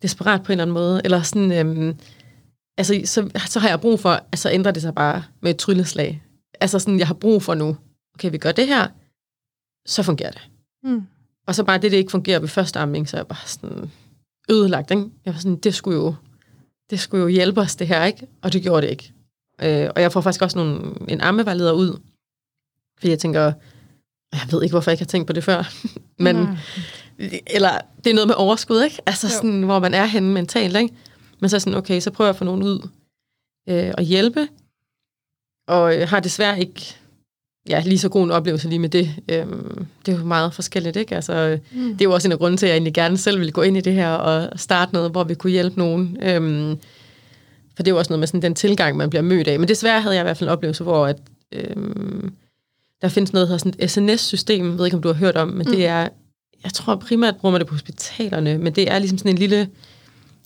Speaker 2: desperat på en eller anden måde. Eller sådan, øhm, altså, så, så har jeg brug for, altså ændrer det sig bare med et trylleslag. Altså sådan, jeg har brug for nu, okay, vi gør det her, så fungerer det.
Speaker 1: Mm.
Speaker 2: Og så bare det, det ikke fungerer ved første amning, så er jeg bare sådan ødelagt, ikke? Jeg var sådan, det skulle jo, det skulle jo hjælpe os, det her, ikke? Og det gjorde det ikke. Øh, og jeg får faktisk også nogle, en ammevejleder ud, fordi jeg tænker, jeg ved ikke, hvorfor jeg ikke har tænkt på det før, men,
Speaker 1: Nej.
Speaker 2: eller det er noget med overskud, ikke? Altså
Speaker 1: Jo.
Speaker 2: sådan, hvor man er henne mentalt, ikke? Men så sådan, okay, så prøver jeg at få nogen ud øh, og hjælpe, og øh, har desværre ikke ja, lige så god en oplevelse lige med det. Øhm, det er jo meget forskelligt, ikke? Altså,
Speaker 1: Mm.
Speaker 2: det er jo også en af grunden til, at jeg egentlig gerne selv ville gå ind i det her og starte noget, hvor vi kunne hjælpe nogen. Øhm, for det er jo også noget med sådan den tilgang, man bliver mødt af. Men desværre havde jeg i hvert fald en oplevelse, hvor at, øhm, der findes noget, der hedder sådan et SNS-system, jeg ved ikke, om du har hørt om, men mm. det er, jeg tror primært bruger man det på hospitalerne, men det er ligesom sådan en lille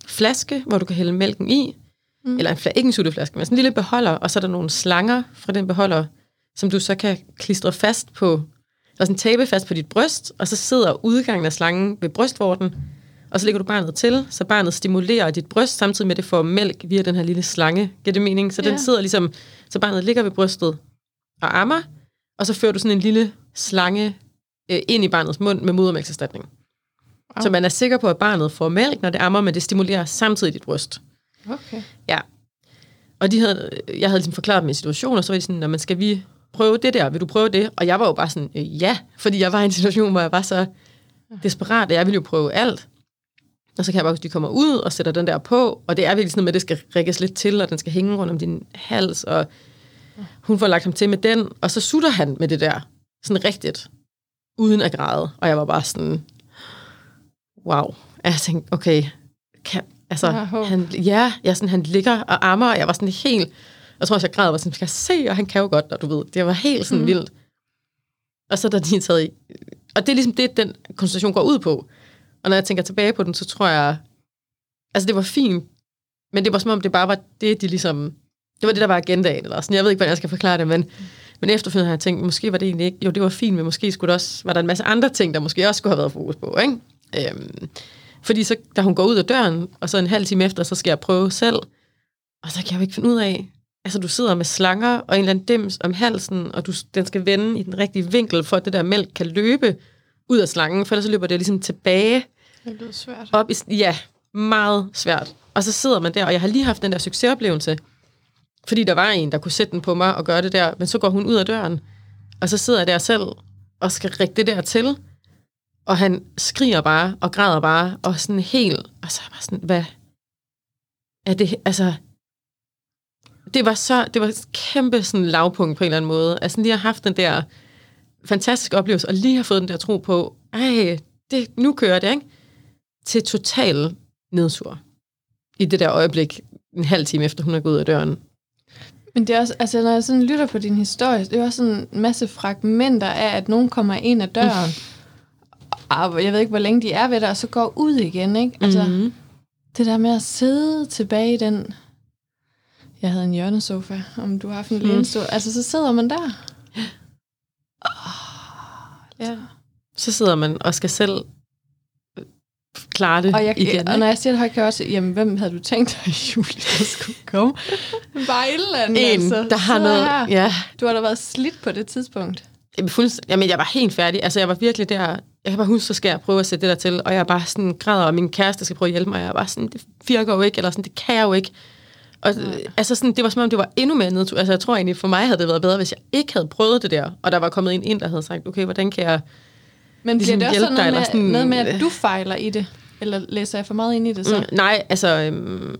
Speaker 2: flaske, hvor du kan hælde mælken i, mm. eller en ikke en sutteflaske, men sådan en lille beholder, og så er der nogle slanger fra den beholder, som du så kan klistre fast på, eller sådan tape fast på dit bryst, og så sidder udgangen af slangen ved brystvorten, og så lægger du barnet til, så barnet stimulerer dit bryst, samtidig med at det får mælk via den her lille slange. Giver det mening? Så
Speaker 1: Ja.
Speaker 2: den sidder ligesom, så barnet ligger ved brystet og ammer, og så fører du sådan en lille slange øh, ind i barnets mund med modermælkserstatning.
Speaker 1: Wow.
Speaker 2: Så man er sikker på, at barnet får mælk, når det ammer, men det stimulerer samtidig dit bryst.
Speaker 1: Okay.
Speaker 2: Ja. Og de havde, jeg havde ligesom forklaret dem en situation, og så var de sådan, "Nå, men skal vi prøve det der? Vil du prøve det? Og jeg var jo bare sådan, øh, ja, fordi jeg var i en situation, hvor jeg var så desperat, at jeg ville jo prøve alt. Og så kan jeg bare, huske, de kommer ud og sætter den der på, og det er virkelig sådan noget med, at det skal rikkes lidt til, og den skal hænge rundt om din hals, og hun får lagt ham til med den, og så sutter han med det der, sådan rigtigt, uden at græde. Og jeg var bare sådan, wow. Og jeg tænkte, okay, kan, altså, han, ja, jeg sådan, han ligger og ammer, og jeg var sådan helt, jeg tror også, jeg græd, og var sådan, skal jeg se, og han kan jo godt, og du ved, det var helt sådan mm. vildt. Og så da de er taget i, og det er ligesom det, den konsultation går ud på. Og når jeg tænker tilbage på den, så tror jeg, altså det var fint, men det var som om, det bare var det, de ligesom, det var det, der var agendaen, eller sådan. Jeg ved ikke, hvordan jeg skal forklare det, men, men efterfølgende har jeg tænkt, måske var det egentlig ikke, jo, det var fint, men måske skulle der også, var der en masse andre ting, der måske også skulle have været fokus på, ikke? Øhm, fordi så, da hun går ud af døren, og så en halv time efter, så skal jeg prøve selv, og så kan jeg jo ikke finde ud af, altså du sidder med slanger og en eller anden dims om halsen, og du, den skal vende i den rigtige vinkel, for at det der mælk kan løbe ud af slangen, for ellers så løber det ligesom tilbage
Speaker 1: Det lyder svært.
Speaker 2: op i, ja, meget svært. Og så sidder man der, og jeg har lige haft den der succesoplevelse, fordi der var en, der kunne sætte den på mig og gøre det der, men så går hun ud af døren, og så sidder jeg der selv og skal række det der til, og han skriger bare og græder bare, og sådan helt, og så er jeg bare sådan, hvad er det, altså, det var så, det var et kæmpe sådan lavpunkt på en eller anden måde, altså lige har haft den der fantastiske oplevelse, og lige har fået den der tro på, ej, det, nu kører det, ikke? Til total nedsur i det der øjeblik, en halv time efter hun er gået ud af døren.
Speaker 1: Men det er også, altså når jeg sådan lytter på din historie, det er også sådan en masse fragmenter af, at nogen kommer ind ad døren, og jeg ved ikke, hvor længe de er ved dig, og så går ud igen, ikke? Altså,
Speaker 2: Mhm.
Speaker 1: det der med at sidde tilbage i den... Jeg havde en hjørnesofa, om du har haft en
Speaker 2: Mm.
Speaker 1: lænestol. Altså, så sidder man der.
Speaker 2: Ja. Så sidder man og skal selv øh, klare det
Speaker 1: Og, jeg,
Speaker 2: igen.
Speaker 1: og når jeg siger det højt, kan jeg også jamen, hvem havde du tænkt dig, Julie, der skulle komme? Bare
Speaker 2: en,
Speaker 1: altså.
Speaker 2: der har noget...
Speaker 1: Her.
Speaker 2: Ja,
Speaker 1: Du har da været slidt på det tidspunkt.
Speaker 2: Jamen, fuldst- Jamen, jeg var helt færdig. Altså, jeg var virkelig der... Jeg kan bare huske, så skal jeg prøve at sætte det der til, og jeg er bare sådan græder, og min kæreste skal prøve at hjælpe mig, og jeg er bare sådan, det virker jo ikke, eller sådan, det kan jeg jo ikke. Og øh, altså sådan, det var som om, det var endnu mere nedtur. Altså, jeg tror egentlig, for mig havde det været bedre, hvis jeg ikke havde prøvet det der, og der var kommet en ind, der havde sagt, okay, hvordan kan jeg...
Speaker 1: Men
Speaker 2: Ligesom
Speaker 1: bliver det også sådan noget, med,
Speaker 2: sådan-
Speaker 1: noget med, at du fejler i det? Eller læser jeg for meget ind i det så?
Speaker 2: Mm, nej, altså... Øhm,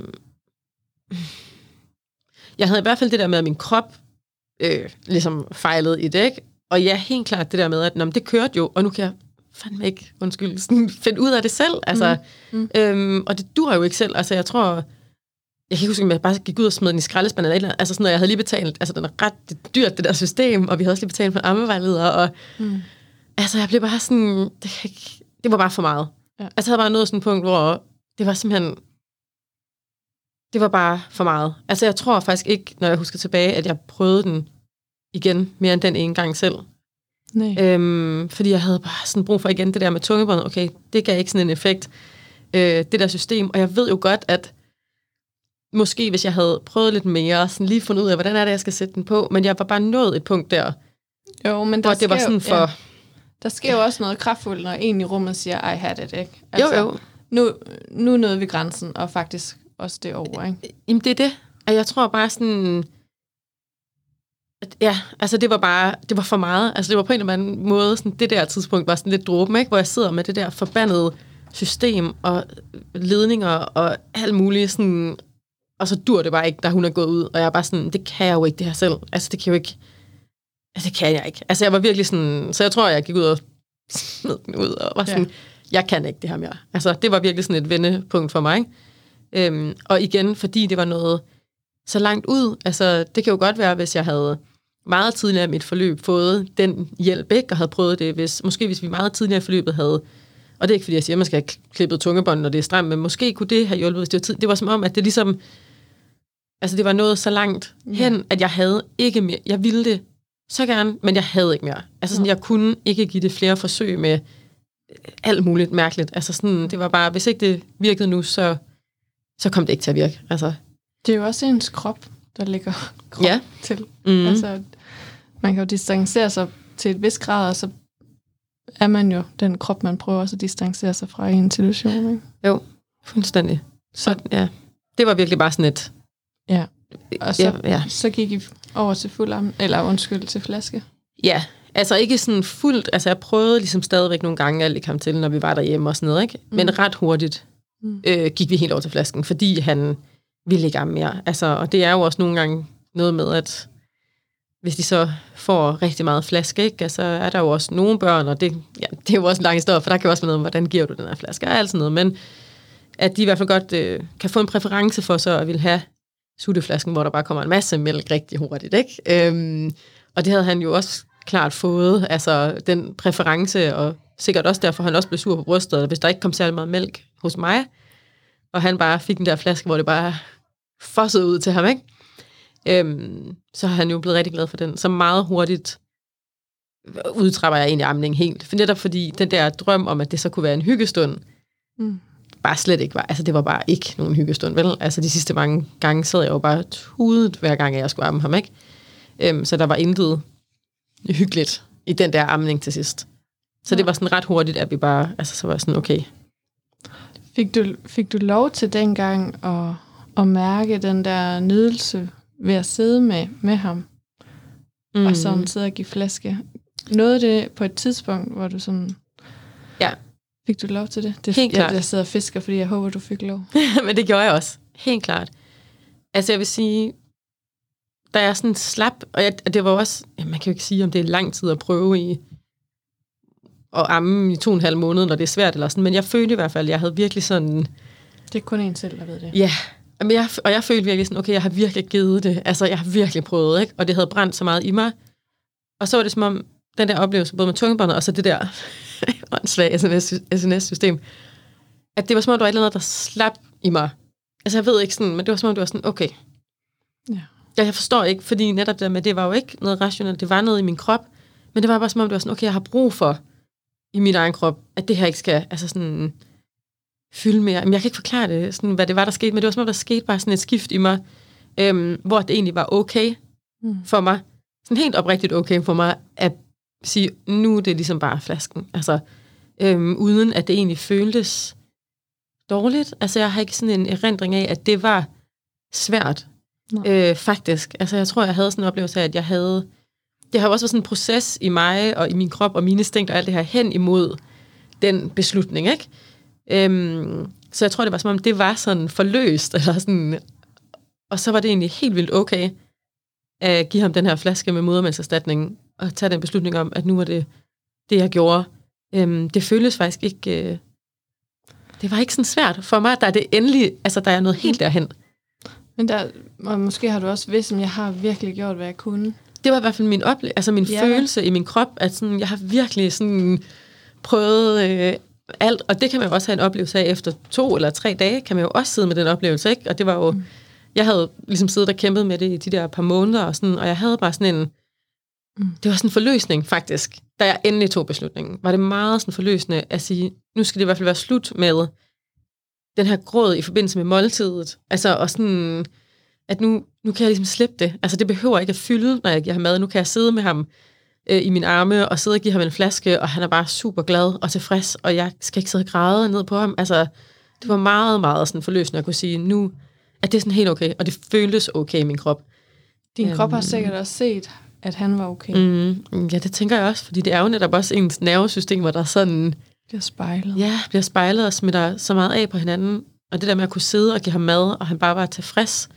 Speaker 2: jeg havde i hvert fald det der med, at min krop øh, ligesom fejlede i det, ikke? Og ja, helt klart det der med, at nå, det kørte jo, og nu kan jeg fandme ikke, undskyld, sådan, finde ud af det selv. Altså, mm. Mm. Øhm, og det dur jo ikke selv. Altså, jeg tror... Jeg kan ikke huske, om jeg bare gik ud og smed den i skraldespanden eller et eller andet. Altså sådan noget, jeg havde lige betalt. Altså, den er ret dyrt, det der system, og vi havde også lige betalt for ammevejleder, og
Speaker 1: Mm.
Speaker 2: altså, jeg blev bare sådan... Det, ikke- det var bare for meget.
Speaker 1: Ja.
Speaker 2: Altså, jeg havde bare nået sådan et punkt, hvor det var simpelthen... Det var bare for meget. Altså, jeg tror faktisk ikke, når jeg husker tilbage, at jeg prøvede den igen mere end den ene gang selv.
Speaker 1: Nej.
Speaker 2: Øhm, fordi jeg havde bare sådan brug for igen det der med tungebåndet. Okay, det gav ikke sådan en effekt. Øh, det der system. Og jeg ved jo godt, at måske hvis jeg havde prøvet lidt mere, sådan lige fundet ud af, hvordan er det, jeg skal sætte den på, men jeg var bare nået et punkt der,
Speaker 1: Jo, men der
Speaker 2: hvor det var sådan for...
Speaker 1: Ja, der sker jo også noget kraftfuldt, når en i rummet siger, I had it, ikke? Altså,
Speaker 2: Jo, jo.
Speaker 1: Nu, nu nåede vi grænsen, og faktisk også det over, ikke?
Speaker 2: Jamen, det er det. Og jeg tror bare sådan... Ja, altså det var bare, det var for meget. Altså det var på en eller anden måde, sådan, det der tidspunkt var sådan lidt dråben, ikke? hvor jeg sidder med det der forbandede system og ledninger og alt muligt sådan, og så dur det bare ikke, da hun er gået ud, og jeg er bare sådan, det kan jeg jo ikke det her selv. Altså det kan jo ikke, altså det kan jeg ikke. Altså jeg var virkelig sådan, så jeg tror, jeg gik ud og smed den ud, og var sådan, ja. jeg kan ikke det her mere. Altså det var virkelig sådan et vendepunkt for mig. Ikke? Øhm, og igen, fordi det var noget så langt ud, altså det kan jo godt være, hvis jeg havde meget tidligere i mit forløb fået den hjælp, ikke? og havde prøvet det, hvis, måske hvis vi meget tidligere i forløbet havde, og det er ikke fordi, jeg siger, at man skal have klippet tungebånd, når det er stramt, men måske kunne det have hjulpet, hvis det var tid. Det var som om, at det ligesom, altså det var noget så langt hen, at jeg havde ikke mere, jeg ville det så gerne, men jeg havde ikke mere. Altså sådan, jeg kunne ikke give det flere forsøg med alt muligt mærkeligt. Altså sådan, det var bare, hvis ikke det virkede nu, så, så kom det ikke til at virke. Altså,
Speaker 1: Det er jo også ens krop, der ligger krop
Speaker 2: Ja.
Speaker 1: til.
Speaker 2: mm.
Speaker 1: Altså, man kan jo distancere sig til et vis grad, og så er man jo den krop, man prøver også at distancere sig fra i en situation. Ikke?
Speaker 2: jo, fuldstændig.
Speaker 1: Så
Speaker 2: ja, det var virkelig bare sådan et...
Speaker 1: ja. Og så,
Speaker 2: Ja, ja.
Speaker 1: så gik I over til fuld eller undskyld, til flaske.
Speaker 2: Ja, altså ikke sådan fuldt, altså jeg prøvede ligesom stadigvæk nogle gange alt i kam til, når vi var derhjemme og sådan noget, ikke? Men ret hurtigt
Speaker 1: Mm.
Speaker 2: øh, gik vi helt over til flasken, fordi han ville ikke amme mere. Altså, og det er jo også nogle gange noget med, at hvis de så får rigtig meget flaske, ikke? Altså, er der jo også nogle børn, og det, ja, det er jo også en lang historie, for der kan jo også være noget om, hvordan giver du den her flaske, og alt sådan noget, men at de i hvert fald godt øh, kan få en præference for så at ville have sutteflasken, hvor der bare kommer en masse mælk rigtig hurtigt, ikke? Øhm, og det havde han jo også klart fået, altså den præference, og sikkert også derfor, han også blev sur på brystet, hvis der ikke kom særlig meget mælk hos mig, og han bare fik den der flaske, hvor det bare fossede ud til ham, ikke? Øhm, så har han jo blevet rigtig glad for den. Så meget hurtigt udtrapper jeg egentlig amning helt. For netop fordi den der drøm om, at det så kunne være en hyggestund,
Speaker 1: Mm
Speaker 2: bare slet ikke var. Altså, det var bare ikke nogen hyggestund, vel? Altså, de sidste mange gange sad jeg jo bare tudet, hver gang jeg skulle amme ham, ikke? Øhm, så der var intet hyggeligt i den der amning til sidst. Så det var sådan ret hurtigt, at vi bare, altså, så var sådan, okay,
Speaker 1: Fik du, fik du lov til dengang at, at mærke den der nydelse ved at sidde med, med ham, mm. og sådan sidde og give flaske? Nåede det på et tidspunkt, hvor du sådan...
Speaker 2: Ja.
Speaker 1: Fik du lov til det? det
Speaker 2: Helt
Speaker 1: jeg,
Speaker 2: klart.
Speaker 1: jeg sidder og fisker, fordi jeg håber, du fik lov.
Speaker 2: Men det gjorde jeg også. Helt klart. Altså jeg vil sige, da jeg sådan slap, og jeg, og det var også, ja, man kan jo ikke sige, om det er lang tid at prøve i at amme i to og en halv måned, når det er svært eller sådan, men jeg følte i hvert fald, at jeg havde virkelig sådan,
Speaker 1: Det er kun en selv, der ved det.
Speaker 2: ja, men jeg, og jeg følte virkelig sådan, okay, jeg har virkelig givet det, altså jeg har virkelig prøvet, ikke? og det havde brændt så meget i mig, og så var det som om, den der oplevelse, både med tungebåndet og så det der åndssvage SNS-system, at det var som om, der var et eller andet, der slap i mig. Altså, jeg ved ikke sådan, men det var som om, det var sådan, okay.
Speaker 1: Ja.
Speaker 2: Ja, jeg forstår ikke, fordi netop det med, det var jo ikke noget rationelt, det var noget i min krop, men det var bare som om, det var sådan, okay, jeg har brug for i min egen krop, at det her ikke skal, altså sådan, fylde mere. Men jeg kan ikke forklare det, sådan, hvad det var, der skete, men det var som om, der skete bare sådan et skift i mig, øhm, hvor det egentlig var okay
Speaker 1: Mm.
Speaker 2: for mig, sådan helt oprigtigt okay for mig, at sige, nu er det ligesom bare flasken. Altså, øhm, uden at det egentlig føltes dårligt. Altså, jeg har ikke sådan en erindring af, at det var svært,
Speaker 1: Nej.
Speaker 2: øh, faktisk. Altså, jeg tror, jeg havde sådan en oplevelse af, at jeg havde... Det har også været sådan en proces i mig, og i min krop, og mine instinkt og alt det her, hen imod den beslutning, ikke? Øhm, så jeg tror, det var som om, det var sådan forløst, eller sådan... Og så var det egentlig helt vildt okay, at give ham den her flaske med modermælserstatning, og tage den beslutning om, at nu var det det, jeg gjorde. Øhm, det føles faktisk ikke... Øh, det var ikke sådan svært. For mig, der er det endelig... Altså, der er noget helt derhen.
Speaker 1: Men der, og måske har du også vidst, om jeg har virkelig gjort, hvad jeg kunne.
Speaker 2: Det var i hvert fald min, ople- altså min
Speaker 1: ja.
Speaker 2: følelse i min krop, at sådan, jeg har virkelig sådan prøvet øh, alt, og det kan man jo også have en oplevelse af efter to eller tre dage, kan man jo også sidde med den oplevelse, ikke? Og det var jo, mm. jeg havde ligesom siddet og kæmpet med det i de der par måneder, og, sådan, og jeg havde bare sådan en,
Speaker 1: Mm.
Speaker 2: det var sådan en forløsning faktisk, da jeg endelig tog beslutningen, var det meget sådan forløsende at sige, nu skal det i hvert fald være slut med den her gråd i forbindelse med måltidet. Altså, og sådan, at nu, nu kan jeg ligesom slippe det. Altså, det behøver ikke at fylde, når jeg giver ham mad. Nu kan jeg sidde med ham øh, i mine arme og sidde og give ham en flaske, og han er bare super glad og tilfreds, og jeg skal ikke sidde og græde ned på ham. Altså, det var meget, meget sådan forløsende at kunne sige, nu er det sådan helt okay, og det føltes okay i min krop.
Speaker 1: Din krop har sikkert også set, at han var okay.
Speaker 2: Mm, ja, det tænker jeg også, fordi det er jo netop også ens nervesystem, hvor der sådan...
Speaker 1: Bliver spejlet.
Speaker 2: Ja, bliver spejlet og smitter så meget af på hinanden. Og det der med at kunne sidde og give ham mad, og han bare var tilfreds,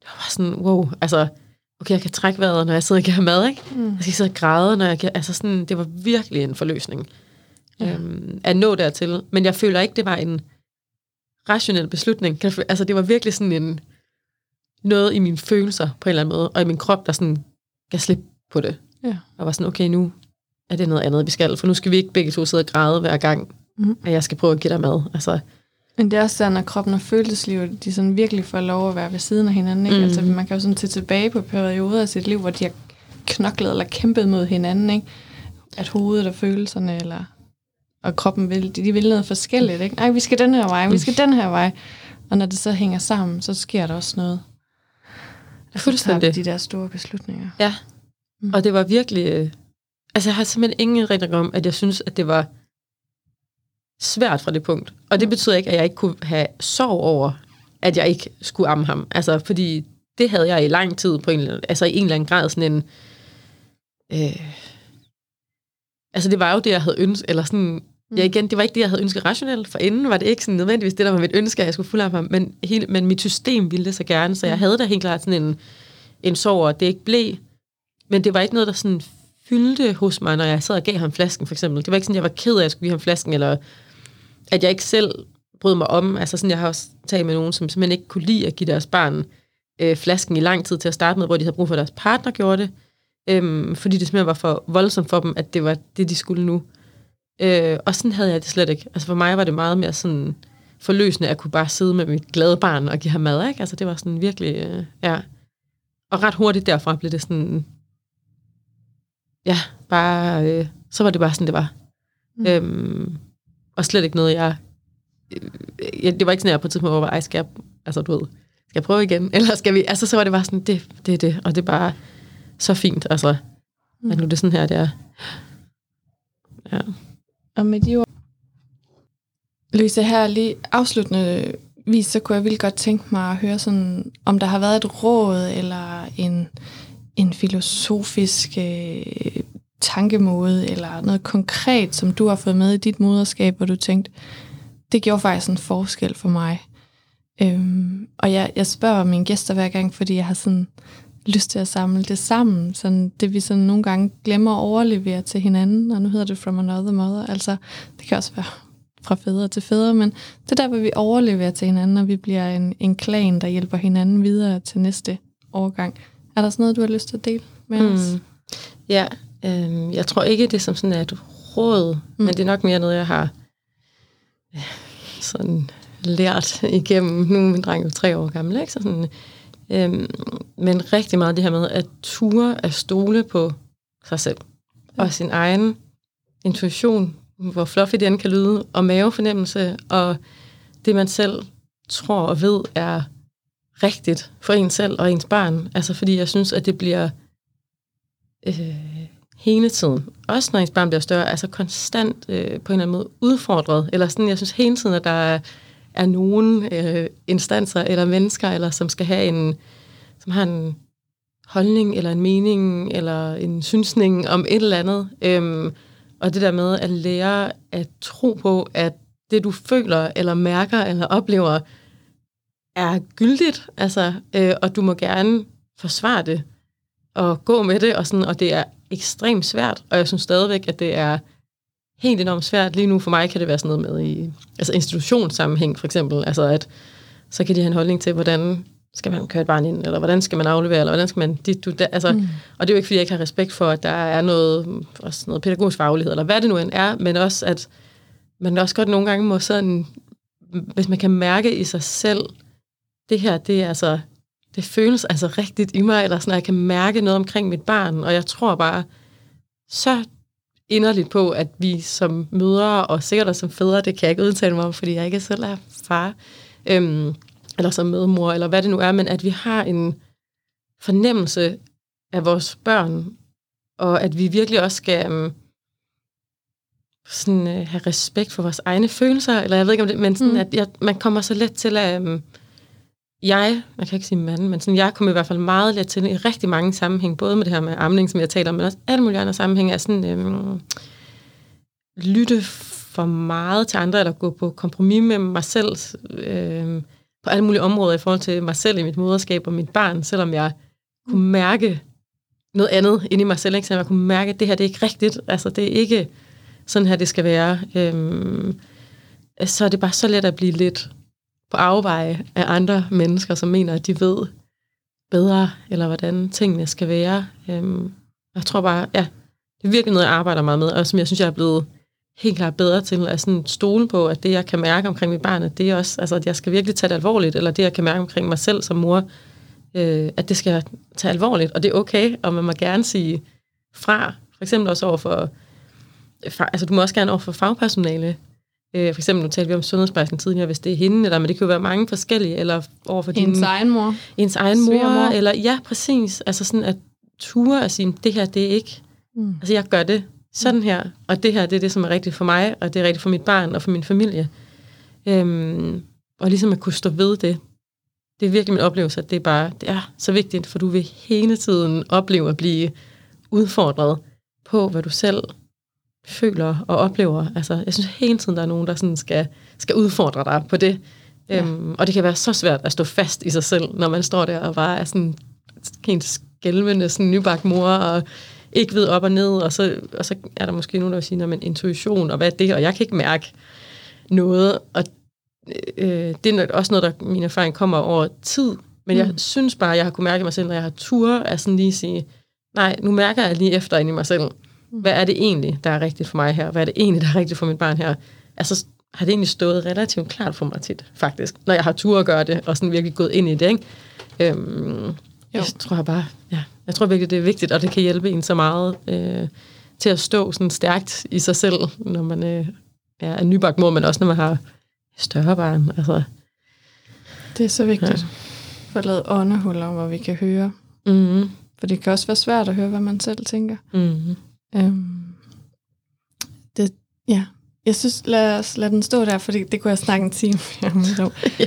Speaker 2: det var bare sådan, wow, altså, okay, jeg kan trække vejret, når jeg sidder og giver ham mad, ikke? Mm. Jeg skal sidde og græde, når jeg giver, altså sådan, det var virkelig en forløsning ja. øhm, at nå dertil. Men jeg føler ikke, det var en rationel beslutning. Altså, det var virkelig sådan en, noget i mine følelser på en eller anden måde, og i min krop, der sådan gav slip på det. Ja. Og var sådan, okay, nu er det noget andet, vi skal, for nu skal vi ikke begge to sidde og græde hver gang, mm. at jeg skal prøve at give dig mad. Altså,
Speaker 1: men det er også sådan, når kroppen og følelseslivet, de sådan virkelig får lov at være ved siden af hinanden. Ikke? Mm. Altså, man kan jo sådan tage tilbage på perioder af sit liv, hvor de har knoklet eller kæmpet mod hinanden. Ikke? At hovedet og følelserne eller, og kroppen vil, de, de vil noget forskelligt. Ikke? Nej, vi skal den her vej, vi skal den her vej. Og når det så hænger sammen, så sker der også noget. Vi de der store beslutninger.
Speaker 2: Ja, mm. og det var virkelig... Øh, altså, jeg har simpelthen ingen erindring om, at jeg synes, at det var svært fra det punkt. Og det betyder ikke, at jeg ikke kunne have sorg over, at jeg ikke skulle amme ham. Altså, fordi det havde jeg i lang tid på en, altså i en eller anden grad sådan en... Øh, altså, det var jo det, jeg havde ønsket, eller sådan... Ja, mm. igen, det var ikke det, jeg havde ønsket rationelt, for inden var det ikke sådan nødvendigvis det, der var mit ønske, at jeg skulle fulde ham, men, hele, men mit system ville det så gerne, så jeg mm. havde da helt klart sådan en, en sorg, og det ikke blev, men det var ikke noget, der sådan fyldte hos mig, når jeg sad og gav ham flasken, for eksempel. Det var ikke sådan, jeg var ked af, at jeg skulle give ham flasken, eller at jeg ikke selv brød mig om. Altså sådan, jeg har også talt med nogen, som simpelthen ikke kunne lide at give deres barn øh, flasken i lang tid til at starte med, hvor de havde brug for, at deres partner gjorde det. Øhm, fordi det simpelthen var for voldsomt for dem, at det var det, de skulle nu. Øh, og sådan havde jeg det slet ikke. Altså for mig var det meget mere sådan forløsende, at kunne bare sidde med mit glade barn og give ham mad. Ikke? Altså det var sådan virkelig, øh, ja. Og ret hurtigt derfra blev det sådan, ja, bare, øh, så var det bare sådan, det var. Mm. Øhm, og slet ikke noget, jeg... jeg det var ikke sådan, jeg på et tidspunkt var, ej, skal jeg, altså du ved, skal jeg prøve igen? Eller skal vi... Altså, så var det bare sådan, det, det er det. Og det er bare så fint, altså, mm. at nu det er sådan her, det er. Ja.
Speaker 1: Og med de ord, Louise, her lige afsluttende vis, så kunne jeg virkelig godt tænke mig at høre sådan, om der har været et råd eller en, en filosofisk øh, tankemåde, eller noget konkret, som du har fået med i dit moderskab, hvor du tænkte, det gjorde faktisk en forskel for mig. Øhm, og jeg, jeg spørger mine gæster hver gang, fordi jeg har sådan lyst til at samle det sammen. Sådan det vi sådan nogle gange glemmer at overlevere til hinanden, og nu hedder det From Another Mother. Altså, det kan også være fra fædre til fædre, men det er der, hvor vi overleverer til hinanden, og vi bliver en, en klan, der hjælper hinanden videre til næste årgang. Er der sådan noget, du har lyst til at dele med mm. os?
Speaker 2: Ja, Øhm, jeg tror ikke, det er som sådan et råd, mm. men det er nok mere noget, jeg har ja, sådan lært igennem. Nu er min dreng jo tre år gammel, ikke? Så sådan, øhm, men rigtig meget det her med at ture at stole på sig selv og sin egen intuition, hvor fluffy den kan lyde, og mavefornemmelse, og det man selv tror og ved er rigtigt for en selv og ens barn. Altså fordi jeg synes, at det bliver øh, hele tiden. Også når ens barn bliver større, altså konstant øh, på en eller anden måde udfordret. Eller sådan, jeg synes hele tiden, at der er, er nogen øh, instanser eller mennesker, eller som skal have en, som har en holdning, eller en mening, eller en synsning om et eller andet. Øhm, og det der med at lære at tro på, at det du føler, eller mærker, eller oplever, er gyldigt, altså, øh, og du må gerne forsvare det, og gå med det, og, sådan, og det er ekstremt svært, og jeg synes stadigvæk, at det er helt enormt svært. Lige nu for mig kan det være sådan noget med i altså institutionssammenhæng for eksempel, altså at så kan de have en holdning til, hvordan skal man køre et barn ind, eller hvordan skal man aflevere, eller hvordan skal man dit, du, da, altså, mm. og det er jo ikke, fordi jeg ikke har respekt for, at der er noget, også noget pædagogisk faglighed, eller hvad det nu end er, men også, at man også godt nogle gange må sådan, hvis man kan mærke i sig selv, det her, det er altså, det føles altså rigtigt i mig, eller sådan, at jeg kan mærke noget omkring mit barn, og jeg tror bare, så inderligt på, at vi som mødre, og sikkert også som fædre, det kan jeg ikke udtale mig om, fordi jeg ikke selv er far, øhm, eller som medmor, eller hvad det nu er, men at vi har en fornemmelse af vores børn, og at vi virkelig også skal um, sådan, uh, have respekt for vores egne følelser, eller jeg ved ikke om det, men sådan, mm. at jeg, man kommer så let til at, um, jeg, man kan ikke sige mand, men sådan, jeg kommer i hvert fald meget let til i rigtig mange sammenhæng, både med det her med amning, som jeg taler om, men også alle mulige andre sammenhæng, er sådan, øhm, lytte for meget til andre, eller gå på kompromis med mig selv, øhm, på alle mulige områder i forhold til mig selv i mit moderskab og mit barn, selvom jeg kunne mærke noget andet inde i mig selv, ikke? så jeg kunne mærke, at det her det er ikke rigtigt, altså det er ikke sådan her, det skal være. Øhm, så er det bare så let at blive lidt på afveje af andre mennesker, som mener, at de ved bedre, eller hvordan tingene skal være. Øhm, jeg tror bare, ja, det er virkelig noget, jeg arbejder meget med, og som jeg synes, jeg er blevet helt klart bedre til at sådan stole på, at det, jeg kan mærke omkring mit barn, at det er også, altså, at jeg skal virkelig tage det alvorligt, eller det, jeg kan mærke omkring mig selv som mor, øh, at det skal jeg tage alvorligt, og det er okay, og man må gerne sige fra, for eksempel også over for, altså du må også gerne over for fagpersonale, øh, for eksempel nu talte vi om sundhedsplejersken tidligere, hvis det er hende, eller, men det kan jo være mange forskellige, eller over for
Speaker 1: ens din, egen mor.
Speaker 2: Ens egen mor, eller ja, præcis, altså sådan at ture og sige, det her, det er ikke, mm. altså jeg gør det sådan her, og det her, det er det, som er rigtigt for mig, og det er rigtigt for mit barn og for min familie. Øhm, og ligesom at kunne stå ved det, det er virkelig min oplevelse, at det er bare, det er så vigtigt, for du vil hele tiden opleve at blive udfordret på, hvad du selv føler og oplever. Altså, jeg synes hele tiden, der er nogen, der sådan skal, skal udfordre dig på det. Ja. Øhm, og det kan være så svært at stå fast i sig selv, når man står der og bare er sådan helt skælvende, sådan nybagt mor, og ikke ved op og ned, og så, og så er der måske nogen, der vil sige, men intuition, og hvad er det? Og jeg kan ikke mærke noget, og øh, det er også noget, der min erfaring kommer over tid, men mm. jeg synes bare, at jeg har kunne mærke mig selv, når jeg har tur, at sådan lige sige, nej, nu mærker jeg lige efter ind i mig selv. Hvad er det egentlig, der er rigtigt for mig her? Hvad er det egentlig, der er rigtigt for mit barn her? Altså, har det egentlig stået relativt klart for mig tit, faktisk, når jeg har tur at gøre det, og sådan virkelig gået ind i det, ikke? Øhm, jeg tror bare, ja, jeg tror virkelig, det er vigtigt, og det kan hjælpe en så meget øh, til at stå sådan stærkt i sig selv, når man øh, er nybagt mor, men også når man har større barn. Altså.
Speaker 1: Det er så vigtigt. Ja. For at lave åndehuller, hvor vi kan høre. Mm-hmm. For det kan også være svært at høre, hvad man selv tænker. Mm-hmm. Øhm, det, ja, jeg synes, lad, os, lad den stå der, for det, kunne jeg snakke en time om. ja.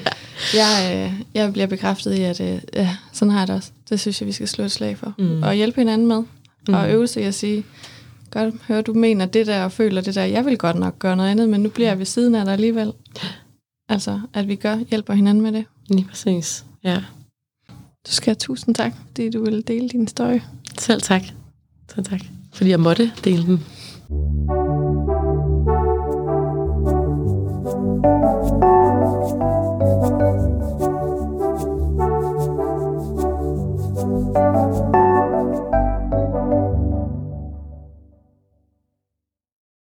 Speaker 1: jeg, øh, jeg bliver bekræftet i, at øh, ja, sådan har jeg det også. Det synes jeg, vi skal slå et slag for. Mm. Og hjælpe hinanden med. Mm. Og øve sig at sige, godt høre, du mener det der, og føler det der. Jeg vil godt nok gøre noget andet, men nu bliver jeg ved siden af dig alligevel. Altså, at vi gør, hjælper hinanden med det.
Speaker 2: Lige præcis, ja.
Speaker 1: Du skal have tusind tak, fordi du ville dele din støj.
Speaker 2: Selv tak. Selv tak. Fordi jeg måtte dele den. thank you